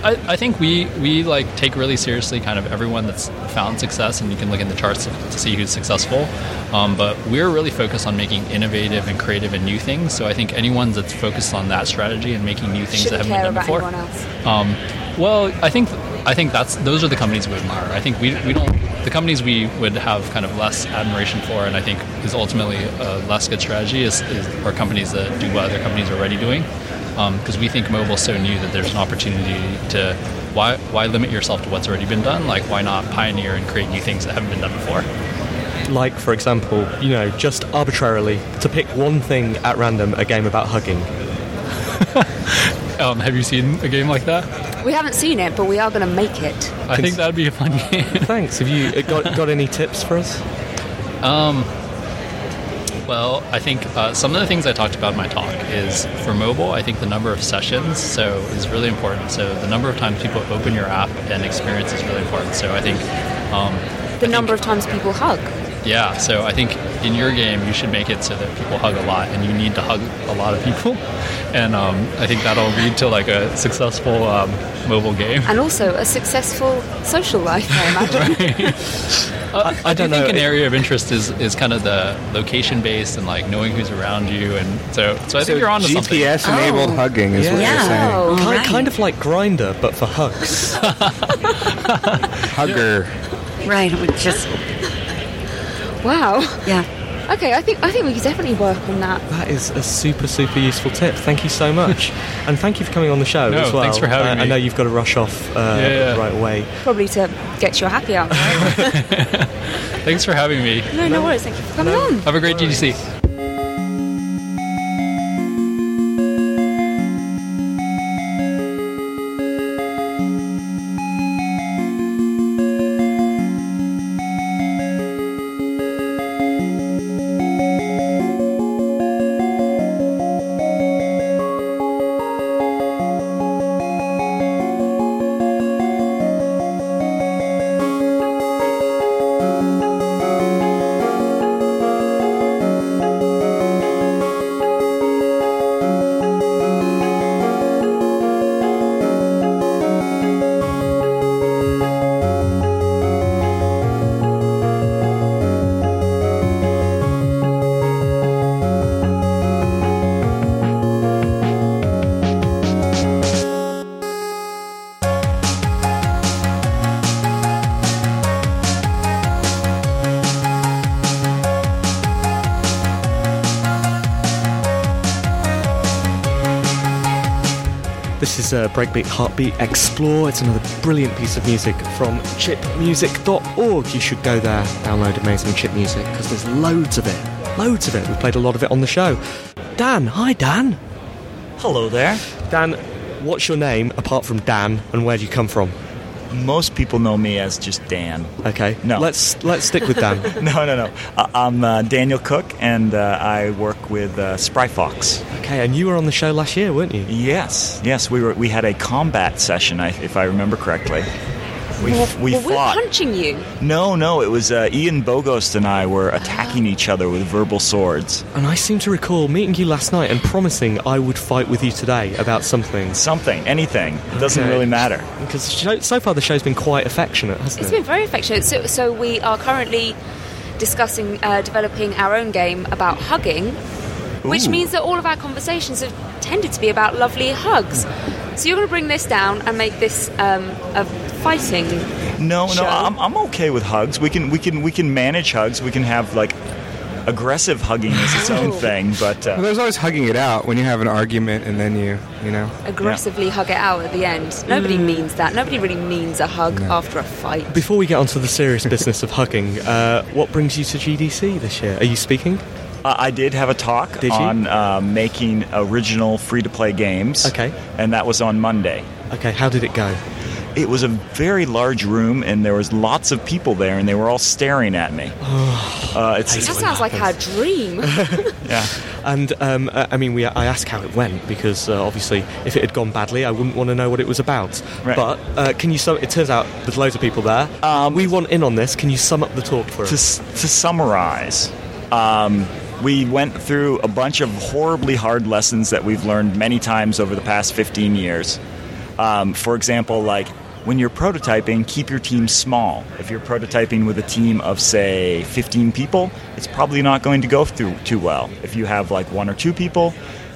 Speaker 10: I, I think we we like take really seriously kind of everyone that's found success, and you can look in the charts to, to see who's successful. Um, but we're really focused on making innovative and creative and new things. So I think anyone that's focused on that strategy and making new things
Speaker 3: Shouldn't
Speaker 10: that haven't been done before. Um, well, I think I think that's those are the companies we admire. I think we, we don't the companies we would have kind of less admiration for, and I think is ultimately a less good strategy is, is are companies that do what other companies are already doing. Um, because we think mobile's so new that there's an opportunity to why why limit yourself to what's already been done? Like why not pioneer and create new things that haven't been done before?
Speaker 2: Like, for example, you know, just arbitrarily to pick one thing at random, a game about hugging.
Speaker 10: Um, have you seen a game like that?
Speaker 3: We haven't seen it, but we are going to make it.
Speaker 10: I think that'd be a fun game.
Speaker 2: Thanks. Have you uh, got got any tips for us?
Speaker 10: Um, well, I think uh, some of the things I talked about in my talk is for mobile. I think the number of sessions so is really important. So the number of times people open your app and experience is really important. So I think, um,
Speaker 3: The number of times people hug.
Speaker 10: Yeah. So I think in your game you should make it so that people hug a lot, and you need to hug a lot of people. And um, I think that'll lead to like a successful um, mobile game.
Speaker 3: And also a successful social life, I imagine.
Speaker 10: Uh, I, do
Speaker 2: don't know.
Speaker 10: think an area of interest is, is kind of the location based and like knowing who's around you, and so so I think you're on to something.
Speaker 4: GPS enabled
Speaker 9: Oh.
Speaker 4: hugging is what you're
Speaker 9: Yeah.
Speaker 4: saying.
Speaker 9: Oh,
Speaker 2: Kind,
Speaker 9: right.
Speaker 2: kind of like Grindr, but for hugs.
Speaker 4: Hugger.
Speaker 9: Right, we just
Speaker 3: wow.
Speaker 9: yeah.
Speaker 3: Okay, I think I think we could definitely work on that.
Speaker 2: That is a super, super useful tip. Thank you so much. and thank you for coming on the show
Speaker 10: No,
Speaker 2: as well.
Speaker 10: thanks for having
Speaker 2: Uh, I know you've got to rush off uh,
Speaker 10: Yeah, yeah.
Speaker 2: right away.
Speaker 3: Probably to get your happy hour. Right?
Speaker 10: Thanks for having me.
Speaker 3: no, no worries. Thank you for coming on.
Speaker 10: Have a great GDC.
Speaker 2: Is uh, Breakbeat Heartbeat Explore. It's another brilliant piece of music from chipmusic.org. You should go there, download amazing chip music, because there's loads of it. Loads of it. We played a lot of it on the show. Dan, hi Dan.
Speaker 11: Hello there.
Speaker 2: Dan, what's your name apart from Dan, and where do you come from?
Speaker 11: most people know me as just Dan.
Speaker 2: Okay.
Speaker 11: No.
Speaker 2: Let's let's stick with Dan.
Speaker 11: no, no, no. Uh, I'm uh, Daniel Cook, and uh, I work with uh, Spry Fox.
Speaker 2: Okay, and you were on the show last year, weren't you?
Speaker 11: Yes, yes. We were. We had a combat session, if I remember correctly. We,
Speaker 3: well,
Speaker 11: we
Speaker 3: well,
Speaker 11: fought.
Speaker 3: we're punching you.
Speaker 11: No, no. It was uh, Ian Bogost and I were attacking each other with verbal swords.
Speaker 2: And I seem to recall meeting you last night and promising I would fight with you today about something.
Speaker 11: Something, anything. It doesn't
Speaker 2: Okay.
Speaker 11: really matter.
Speaker 2: Because so far the show's been quite affectionate, hasn't
Speaker 3: It's
Speaker 2: it?
Speaker 3: It's been very affectionate. So, so we are currently discussing uh, developing our own game about hugging, which
Speaker 11: Ooh.
Speaker 3: means that all of our conversations have tended to be about lovely hugs. So you're going to bring this down and make this um, a fighting.
Speaker 11: No,
Speaker 3: show.
Speaker 11: no. I'm, I'm okay with hugs. We can, we can, we can manage hugs. We can have like aggressive hugging is its own
Speaker 3: Oh.
Speaker 11: thing, but. Uh,
Speaker 4: Well, there's always hugging it out when you have an argument and then you, you know.
Speaker 3: aggressively hug it out at the end. Nobody means that. Nobody really means a hug after a fight.
Speaker 2: Before we get onto the serious business of hugging, uh, what brings you to GDC this year? Are you speaking?
Speaker 11: Uh, I did have a talk
Speaker 2: Did
Speaker 11: on uh, making original free to play games.
Speaker 2: Okay.
Speaker 11: And that was on Monday.
Speaker 2: Okay, how did it go?
Speaker 11: It was a very large room, and there was lots of people there, and they were all staring at me. uh, it's,
Speaker 3: That sounds like our dream.
Speaker 11: yeah.
Speaker 2: And um, uh, I mean, we, I asked how it went because uh, obviously, if it had gone badly, I wouldn't want to know what it was about.
Speaker 11: Right.
Speaker 2: But uh, can you? Sum- it turns out there's loads of people there. we want in on this. Can you sum up the talk for
Speaker 11: to,
Speaker 2: us?
Speaker 11: s- to summarize, um, we went through a bunch of horribly hard lessons that we've learned many times over the past 15 years. Um, for example, like when you're prototyping, keep your team small. If you're prototyping with a team of, say, 15 people, it's probably not going to go through too well. If you have like one or two people,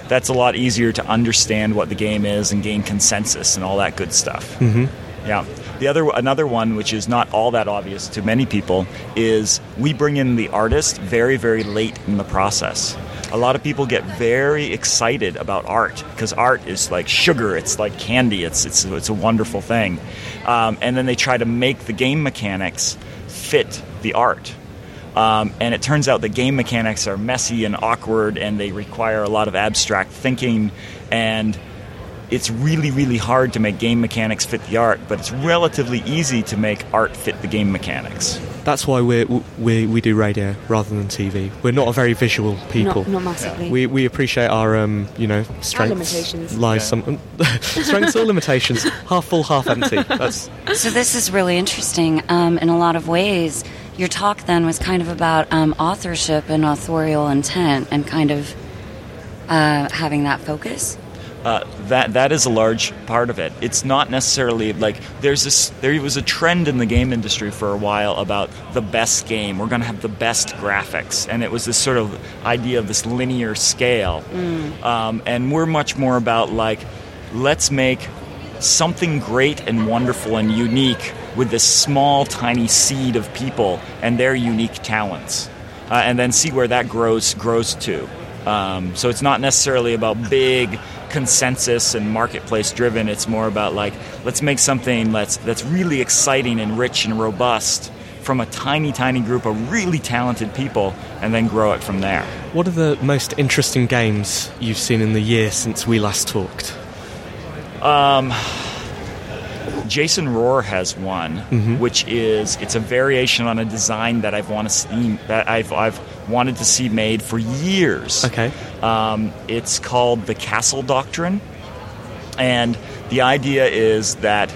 Speaker 11: that's a lot easier to understand what the game is and gain consensus and all that good stuff.
Speaker 2: Mm-hmm.
Speaker 11: Yeah. The other another one which is not all that obvious to many people is we bring in the artist very very late in the process. A lot of people get very excited about art because art is like sugar. It's like candy. It's it's it's a wonderful thing, um, and then they try to make the game mechanics fit the art. Um, and it turns out the game mechanics are messy and awkward, and they require a lot of abstract thinking. And it's really, really hard to make game mechanics fit the art, but it's relatively easy to make art fit the game mechanics.
Speaker 2: That's why we we we do radio rather than TV. We're not a very visual people.
Speaker 3: Not, not massively.
Speaker 2: We, we appreciate our um, you know strengths
Speaker 3: limitations.
Speaker 2: lies some strengths or limitations half full half empty that's
Speaker 9: So this is really interesting um, in a lot of ways. Your talk then was kind of about um, authorship and authorial intent, and kind of uh, having that focus.
Speaker 11: Uh, that that is a large part of it. It's not necessarily like there's this. There was a trend in the game industry for a while about the best game. We're going to have the best graphics, and it was this sort of idea of this linear scale. Um, and we're much more about like, let's make something great and wonderful and unique with this small, tiny seed of people and their unique talents, uh, and then see where that grows grows to. Um, so it's not necessarily about big consensus and marketplace driven. It's more about like let's make something that's that's really exciting and rich and robust from a tiny, tiny group of really talented people, and then grow it from there.
Speaker 2: what are the most interesting games you've seen in the year since we last talked
Speaker 11: Um, Jason Rohrer has one,
Speaker 2: Mhm.
Speaker 11: which is it's a variation on a design that I've want to see that I've I've wanted to see made for years.
Speaker 2: Okay.
Speaker 11: Um, it's called the Castle Doctrine, and the idea is that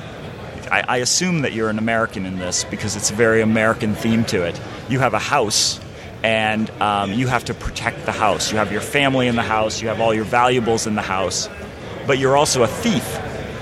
Speaker 11: I, I assume that you're an American in this because it's a very American theme to it. You have a house. And um, you have to protect the house. You have your family in the house. You have all your valuables in the house but you're also a thief.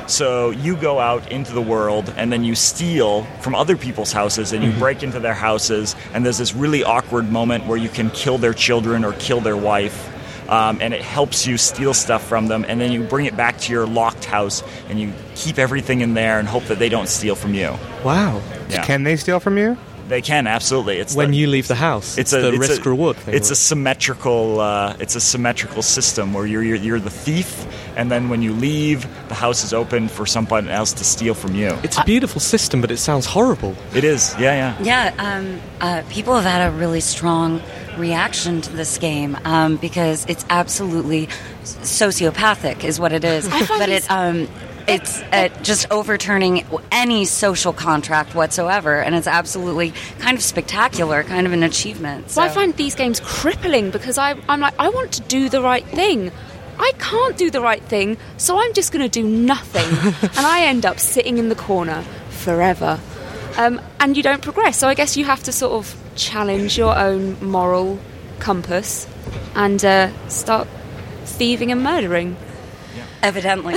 Speaker 11: So you go out into the world and then you steal from other people's houses and you break into their houses and there's this really awkward moment where you can kill their children or kill their wife. Um, and it helps you steal stuff from them and then you bring it back to your locked house and you keep everything in there and hope that they don't steal from you.
Speaker 2: wow
Speaker 11: Yeah.
Speaker 4: Can they steal from you?
Speaker 11: They can absolutely. It's
Speaker 2: when
Speaker 11: the-
Speaker 2: you leave the house it's, the
Speaker 11: it's
Speaker 2: risk reward thing
Speaker 11: It's a symmetrical. Uh, it's a symmetrical system where you're, you're you're the thief, and then when you leave, the house is open for someone else to steal from you.
Speaker 2: it's a beautiful system but it sounds horrible
Speaker 11: It is. Yeah, yeah.
Speaker 9: Yeah, um, uh, people have had a really strong reaction to this game um, because it's absolutely sociopathic, is what it is.
Speaker 3: I find
Speaker 9: but
Speaker 3: it's-
Speaker 9: it, um, it's uh, just overturning any social contract whatsoever, and it's absolutely kind of spectacular, kind of an achievement.
Speaker 3: So I find these games crippling because I, I'm like, I want to do the right thing. I can't do the right thing, so I'm just going to do nothing. and I end up sitting in the corner forever. Um, and you don't progress. So I guess you have to sort of challenge your own moral compass and uh, start thieving and murdering.
Speaker 9: Evidently.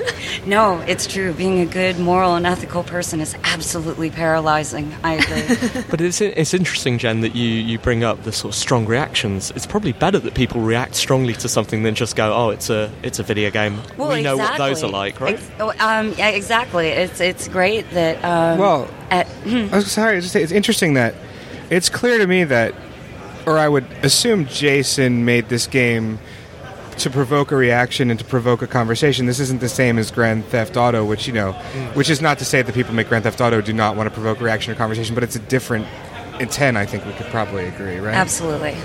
Speaker 9: no, it's true. Being a good, moral, and ethical person is absolutely paralyzing. I agree.
Speaker 2: But it's it's interesting, Jenn, that you, you bring up the sort of strong reactions. It's probably better that people react strongly to something than just go, "Oh, it's a it's a video game."
Speaker 9: Well,
Speaker 2: we know what those are like, right?
Speaker 9: Ex- oh, um, yeah, exactly. It's it's great that. Um,
Speaker 4: Well,
Speaker 9: at,
Speaker 4: I was sorry. Just say it's interesting that it's clear to me that, or I would assume Jason made this game to provoke a reaction and to provoke a conversation. This isn't the same as Grand Theft Auto, which you know, mm. which is not to say that people who make Grand Theft Auto do not want to provoke reaction or conversation, but it's a different intent. I think we could probably agree, right?
Speaker 9: Absolutely.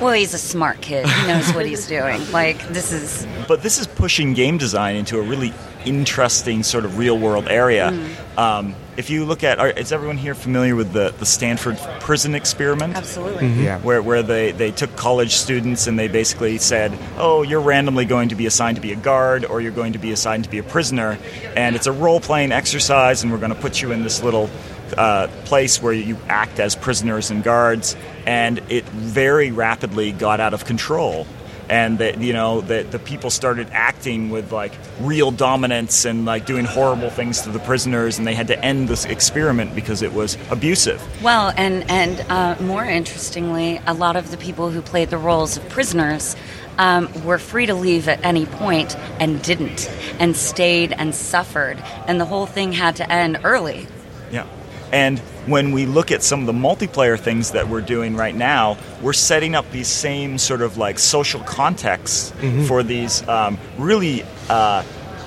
Speaker 9: Well, he's a smart kid. He knows what he's doing. Like this is.
Speaker 11: But this is pushing game design into a really interesting sort of real world area.
Speaker 9: Mm.
Speaker 11: Um, if you look at, are, is everyone here familiar with the, the Stanford prison experiment?
Speaker 9: Absolutely.
Speaker 4: Mhm. Yeah.
Speaker 11: Where, where they, they took college students and they basically said, oh, you're randomly going to be assigned to be a guard or you're going to be assigned to be a prisoner. And it's a role playing exercise, and we're going to put you in this little uh, place where you act as prisoners and guards. And it very rapidly got out of control. And that you know the the people started acting with like real dominance and like doing horrible things to the prisoners, and they had to end this experiment because it was abusive.
Speaker 9: Well, and and uh, more interestingly, a lot of the people who played the roles of prisoners um, were free to leave at any point and didn't, and stayed and suffered, and the whole thing had to end early.
Speaker 11: Yeah. And when we look at some of the multiplayer things that we're doing right now, we're setting up these same sort of like social contexts
Speaker 2: Mhm.
Speaker 11: for these um, really uh,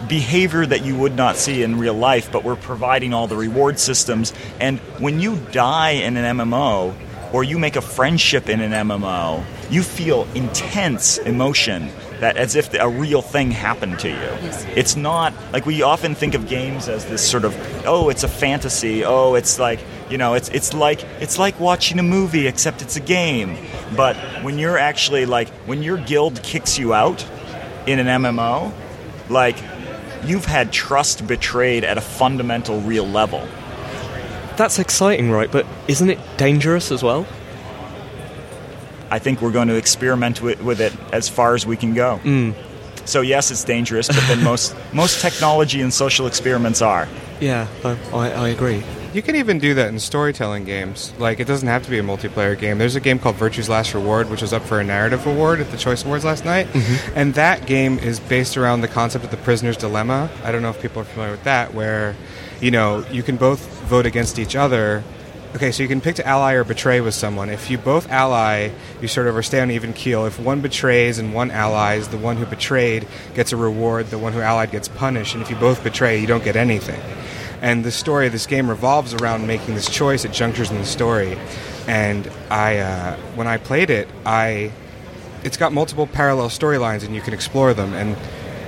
Speaker 11: behavior that you would not see in real life, but we're providing all the reward systems. And when you die in an MMO, or you make a friendship in an MMO, you feel intense emotion that as if a real thing happened to you. Yes. It's not like we often think of games as this sort of oh, it's a fantasy. Oh, it's like you know, it's it's like it's like watching a movie except it's a game. But when you're actually like when your guild kicks you out in an MMO, like you've had trust betrayed at a fundamental real level.
Speaker 2: That's exciting, right? But isn't it dangerous as well?
Speaker 11: I think we're going to experiment with, with it as far as we can go.
Speaker 2: Mm.
Speaker 11: So yes, it's dangerous, but then most most technology and social experiments are.
Speaker 2: Yeah, I, I, I agree.
Speaker 4: You can even do that in storytelling games. Like, it doesn't have to be a multiplayer game. There's a game called Virtue's Last Reward, which was up for a narrative award at the Choice Awards last night. And that game is based around the concept of the prisoner's dilemma. I don't know if people are familiar with that, where, you know, you can both vote against each other. Okay, so you can pick to ally or betray with someone. If you both ally, you sort of stay on even keel. If one betrays and one allies, the one who betrayed gets a reward, the one who allied gets punished. And if you both betray, you don't get anything. And the story of this game revolves around making this choice at junctures in the story. And I, uh, when I played it, I, it's got multiple parallel storylines, and you can explore them. And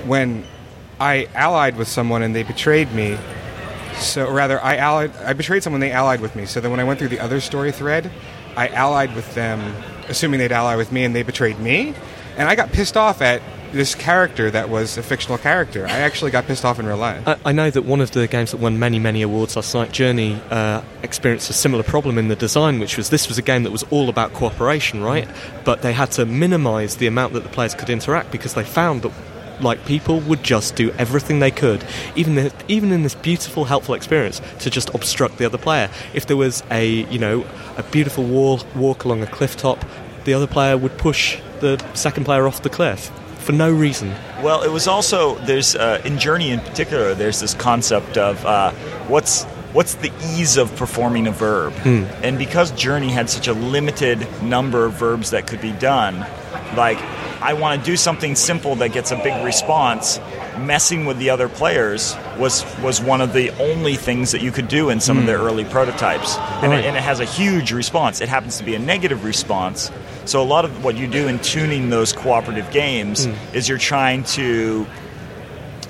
Speaker 4: when I allied with someone and they betrayed me, so rather, I allied, I betrayed someone, they allied with me. So then when I went through the other story thread, I allied with them, assuming they'd ally with me, and they betrayed me. And I got pissed off at this character that was a fictional character. I actually got pissed off in real life.
Speaker 2: I, I know that one of the games that won many, many awards last night, Journey, uh, experienced a similar problem in the design, which was this was a game that was all about cooperation, right? But they had to minimise the amount that the players could interact because they found that like people would just do everything they could, even the, even in this beautiful, helpful experience, to just obstruct the other player. If there was a you know a beautiful wall walk along a cliff top, the other player would push the second player off the cliff for no reason.
Speaker 11: Well, it was also there's uh, in Journey in particular. There's this concept of uh, what's what's the ease of performing a verb,
Speaker 2: Hmm.
Speaker 11: and because Journey had such a limited number of verbs that could be done, like I want to do something simple that gets a big response. Messing with the other players was was one of the only things that you could do in some of the early prototypes, and,
Speaker 2: Right.
Speaker 11: it, and it has a huge response. It happens to be a negative response. So a lot of what you do in tuning those cooperative games
Speaker 2: Hmm.
Speaker 11: is you're trying to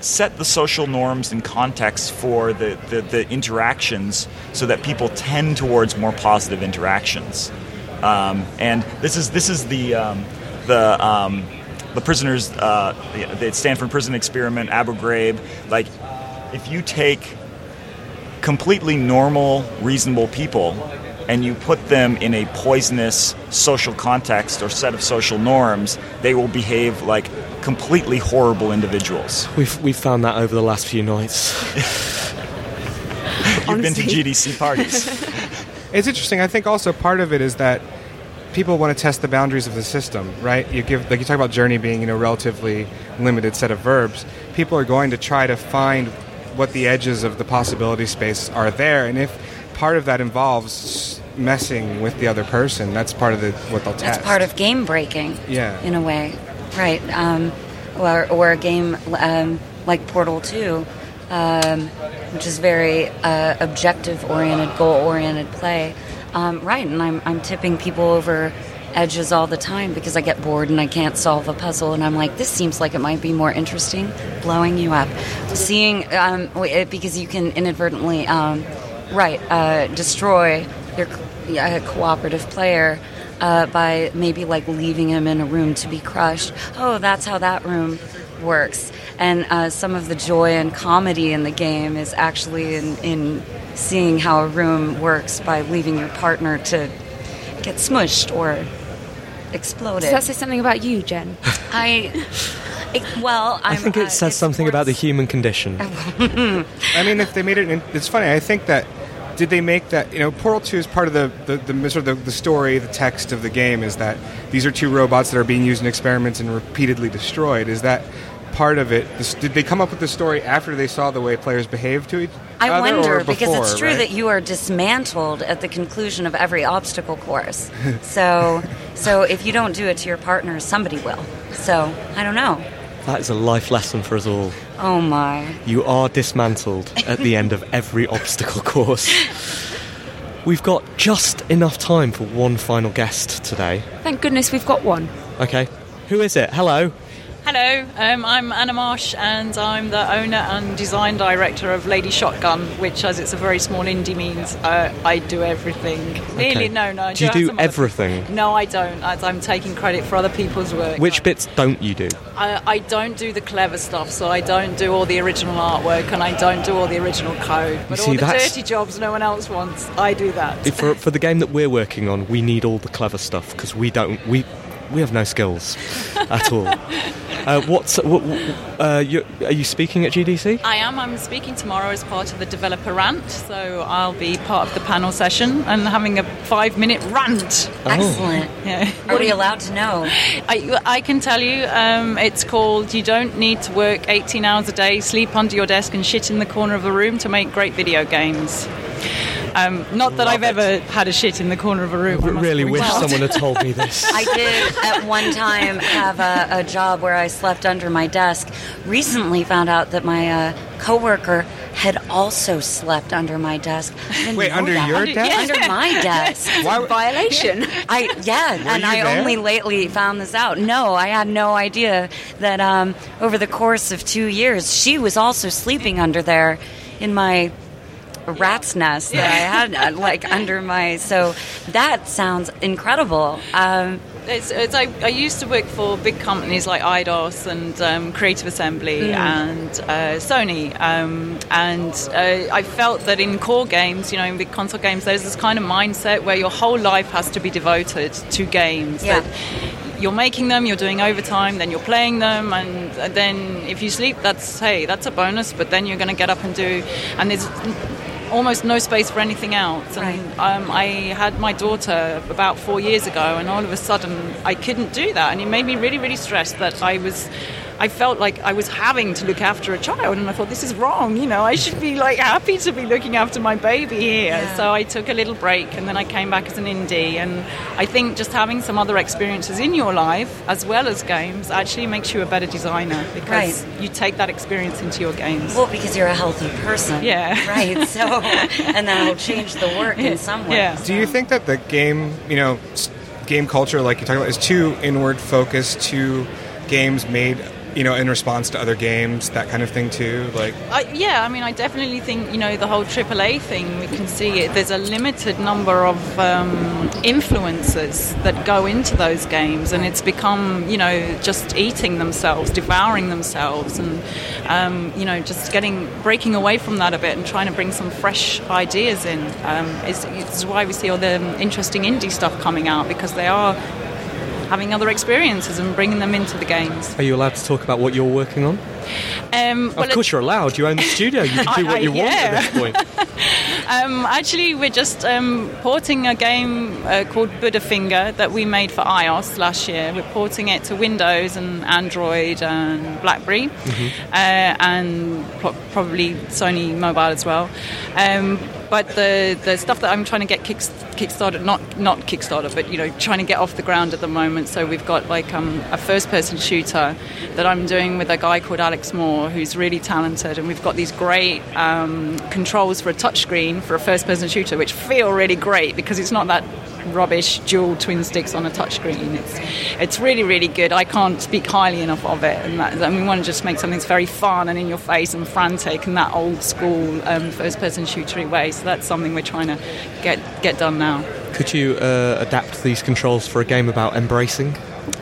Speaker 11: set the social norms and context for the, the, the interactions so that people tend towards more positive interactions. Um, and this is this is the um, the um, the prisoners uh, the, the Stanford prison experiment, Abu Ghraib. Like, if you take completely normal, reasonable people and you put them in a poisonous social context or set of social norms, they will behave like completely horrible individuals.
Speaker 2: We've, we've found that over the last few nights.
Speaker 11: You've been to GDC parties.
Speaker 4: It's interesting. I think also part of it is that people want to test the boundaries of the system, right? You give like you talk about journey being you know relatively limited set of verbs. People are going to try to find what the edges of the possibility space are there, and if part of that involves messing with the other person, that's part of the what they'll test.
Speaker 9: That's part of game breaking.
Speaker 4: Yeah.
Speaker 9: In a way, right? Um, or, or a game um, like Portal Two, um, which is very uh, objective-oriented, goal-oriented play. Um, right, and I'm I'm tipping people over edges all the time because I get bored and I can't solve a puzzle, and I'm like, this seems like it might be more interesting, blowing you up, seeing um, because you can inadvertently, um, right, uh, destroy your uh, cooperative player. Uh, by maybe like leaving him in a room to be crushed. Oh, that's how that room works. And uh, some of the joy and comedy in the game is actually in, in seeing how a room works by leaving your partner to get smushed or exploded.
Speaker 3: Does that say something about you, Jenn?
Speaker 9: I. It, well, I'm,
Speaker 2: I think it
Speaker 9: uh,
Speaker 2: says something about the human condition.
Speaker 4: I mean, if they made it, in, it's funny. I think that did they make that? You know, Portal Two is part of the the, the sort of the, the story, the text of the game is that these are two robots that are being used in experiments and repeatedly destroyed. Is that part of it? This, did they come up with the story after they saw the way players behave to each
Speaker 9: I
Speaker 4: other?
Speaker 9: I wonder
Speaker 4: or
Speaker 9: because it's true
Speaker 4: right?
Speaker 9: that you are dismantled at the conclusion of every obstacle course. so, so if you don't do it to your partner, somebody will. So I don't know.
Speaker 2: That is a life lesson for us all.
Speaker 9: Oh my!
Speaker 2: You are dismantled at the end of every obstacle course. We've got just enough time for one final guest today.
Speaker 3: Thank goodness we've got one.
Speaker 2: Okay. Who is it? Hello.
Speaker 12: Hello, um, I'm Anna Marsh and I'm the owner and design director of Lady Shotgun, which, as it's a very small indie, means uh, I do everything. Nearly,
Speaker 2: Okay.
Speaker 12: no, no. I
Speaker 2: Do you do
Speaker 12: some other-
Speaker 2: everything?
Speaker 12: No, I don't. As I'm taking credit for other people's work.
Speaker 2: Which bits don't you do?
Speaker 12: I, I don't do the clever stuff, so I don't do all the original artwork and I don't do all the original code. But
Speaker 2: see,
Speaker 12: all the
Speaker 2: that's-
Speaker 12: dirty jobs no one else wants, I do that.
Speaker 2: For, for the game that we're working on, we need all the clever stuff because we don't. We we have no skills at all. Uh, what's what, uh, are you speaking at GDC?
Speaker 12: I am. I'm speaking tomorrow as part of the developer rant, so I'll be part of the panel session and having a five minute rant.
Speaker 2: Oh.
Speaker 9: Excellent.
Speaker 12: Yeah.
Speaker 9: What are you allowed to know?
Speaker 12: I, I can tell you, um, it's called You Don't Need to Work 18 Hours a Day, Sleep Under Your Desk, and Shit in the Corner of a Room to Make Great Video Games. Um, not that I've ever had a shit in the corner of a room. I
Speaker 2: I really wish
Speaker 12: out.
Speaker 2: someone had told me this.
Speaker 9: I did at one time have a, a job where I slept under my desk. Recently found out that my uh, coworker had also slept under my desk.
Speaker 4: Wait, under
Speaker 9: that.
Speaker 4: your
Speaker 9: Under-
Speaker 4: desk?
Speaker 9: Under my desk.
Speaker 4: Why would-
Speaker 3: Violation.
Speaker 9: I yeah, and I
Speaker 4: there?
Speaker 9: only lately found this out. No, I had no idea that um, over the course of two years, she was also sleeping under there in my rat's nest that I had uh, like under my. So that sounds incredible. Um,
Speaker 12: It's, it's, I, I used to work for big companies like Eidos and um, Creative Assembly
Speaker 9: Mm.
Speaker 12: and uh, Sony, um, and uh, I felt that in core games, you know, in big console games, there's this kind of mindset where your whole life has to be devoted to games.
Speaker 9: Yeah.
Speaker 12: That you're making them, you're doing overtime, then you're playing them, and then if you sleep, that's hey, that's a bonus. But then you're going to get up and do, and there's almost no space for anything else. And um, I had my daughter about four years ago, and all of a sudden I couldn't do that, and it made me really, really stressed that I was. I felt like I was having to look after a child, and I thought this is wrong. You know, I should be like happy to be looking after my baby here. So I took a little break, and then I came back as an indie. And I think just having some other experiences in your life, as well as games, actually makes you a better designer because
Speaker 9: Right.
Speaker 12: you take that experience into your games.
Speaker 9: well, because you're a healthy person.
Speaker 12: Yeah.
Speaker 9: Right. So, and that'll change the work in some way.
Speaker 12: Yeah.
Speaker 4: Do you think that the game, you know, game culture, like you're talking about, is too inward focused to games made you know, in response to other games, that kind of thing too. Like,
Speaker 12: yeah, I mean, I definitely think you know the whole AAA thing. We can see it. There's a limited number of um, influences that go into those games, and it's become you know just eating themselves, devouring themselves, and um, you know just getting breaking away from that a bit and trying to bring some fresh ideas in. Um, is, is why we see all the interesting indie stuff coming out because they are having other experiences and bringing them into the games.
Speaker 2: Are you allowed to talk about what you're working on?
Speaker 12: Um,
Speaker 2: of course, you're allowed. You own the studio. You can do
Speaker 12: I-
Speaker 2: what you
Speaker 12: I-
Speaker 2: want
Speaker 12: yeah.
Speaker 2: at this point.
Speaker 12: Um, actually, we're just um, porting a game uh, called Buddha Finger that we made for iOS last year. We're porting it to Windows and Android and BlackBerry,
Speaker 13: Mhm.
Speaker 12: uh, and pro- probably Sony Mobile as well. But the, the stuff that I'm trying to get kick, kickstarted, not not Kickstarter, but you know, trying to get off the ground at the moment. So we've got like um, a first-person shooter that I'm doing with a guy called Alex Moore, who's really talented, and we've got these great um, controls for a touchscreen for a first-person shooter, which feel really great because it's not that rubbish dual twin sticks on a touchscreen. It's it's really really good. I can't speak highly enough of it, and that, and we want to just make something that's very fun and in your face and frantic in that old school um, first-person shootery way. So that's something we're trying to get get done now.
Speaker 2: Could you uh, adapt these controls for a game about embracing?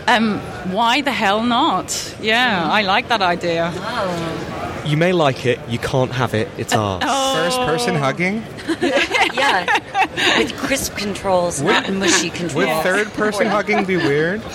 Speaker 12: Um, why the hell not? Yeah, I like that idea.
Speaker 2: You may like it, you can't have it, it's uh, ours. Oh.
Speaker 4: First person hugging?
Speaker 9: yeah, with crisp controls, not mushy controls.
Speaker 4: Would third person hugging be weird?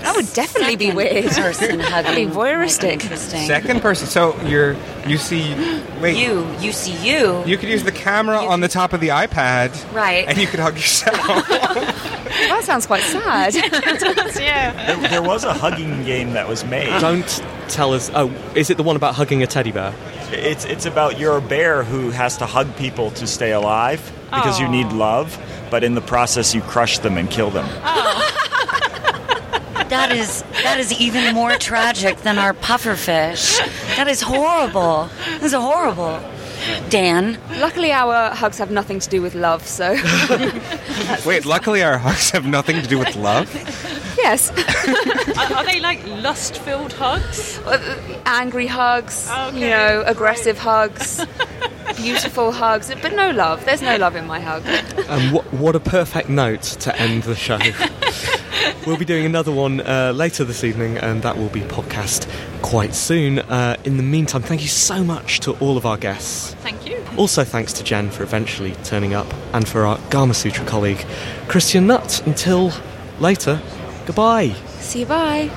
Speaker 3: That would definitely be weird.
Speaker 9: person
Speaker 3: That'd be voyeuristic.
Speaker 9: Interesting.
Speaker 4: Second person. So you're you see. Wait.
Speaker 9: You, you see you.
Speaker 4: You could use the camera on the top of the iPad.
Speaker 9: Right.
Speaker 4: And you could hug yourself.
Speaker 3: that sounds quite sad.
Speaker 12: yeah.
Speaker 11: There, there was a hugging game that was made.
Speaker 2: Don't tell us. Oh, is it the one about hugging a teddy bear?
Speaker 11: It's it's about you're a bear who has to hug people to stay alive because you need love, but in the process you crush them and kill them. Oh.
Speaker 9: That is that is even more tragic than our pufferfish. That is horrible. That is horrible. Dan.
Speaker 3: Luckily, our hugs have nothing to do with love, so.
Speaker 4: Wait, luckily our hugs have nothing to do with love.
Speaker 3: Yes.
Speaker 12: are, are they like lust-filled hugs?
Speaker 3: Angry hugs, you know, aggressive hugs, beautiful hugs, but no love. There's no love in my hug.
Speaker 2: And what, what a perfect note to end the show. we'll be doing another one uh, later this evening, and that will be podcast quite soon. Uh, in the meantime, thank you so much to all of our guests.
Speaker 12: Thank you.
Speaker 2: Also, thanks to Jenn for eventually turning up, and for our Gamasutra colleague, Christian Nutt. Until later, goodbye.
Speaker 3: See you, bye.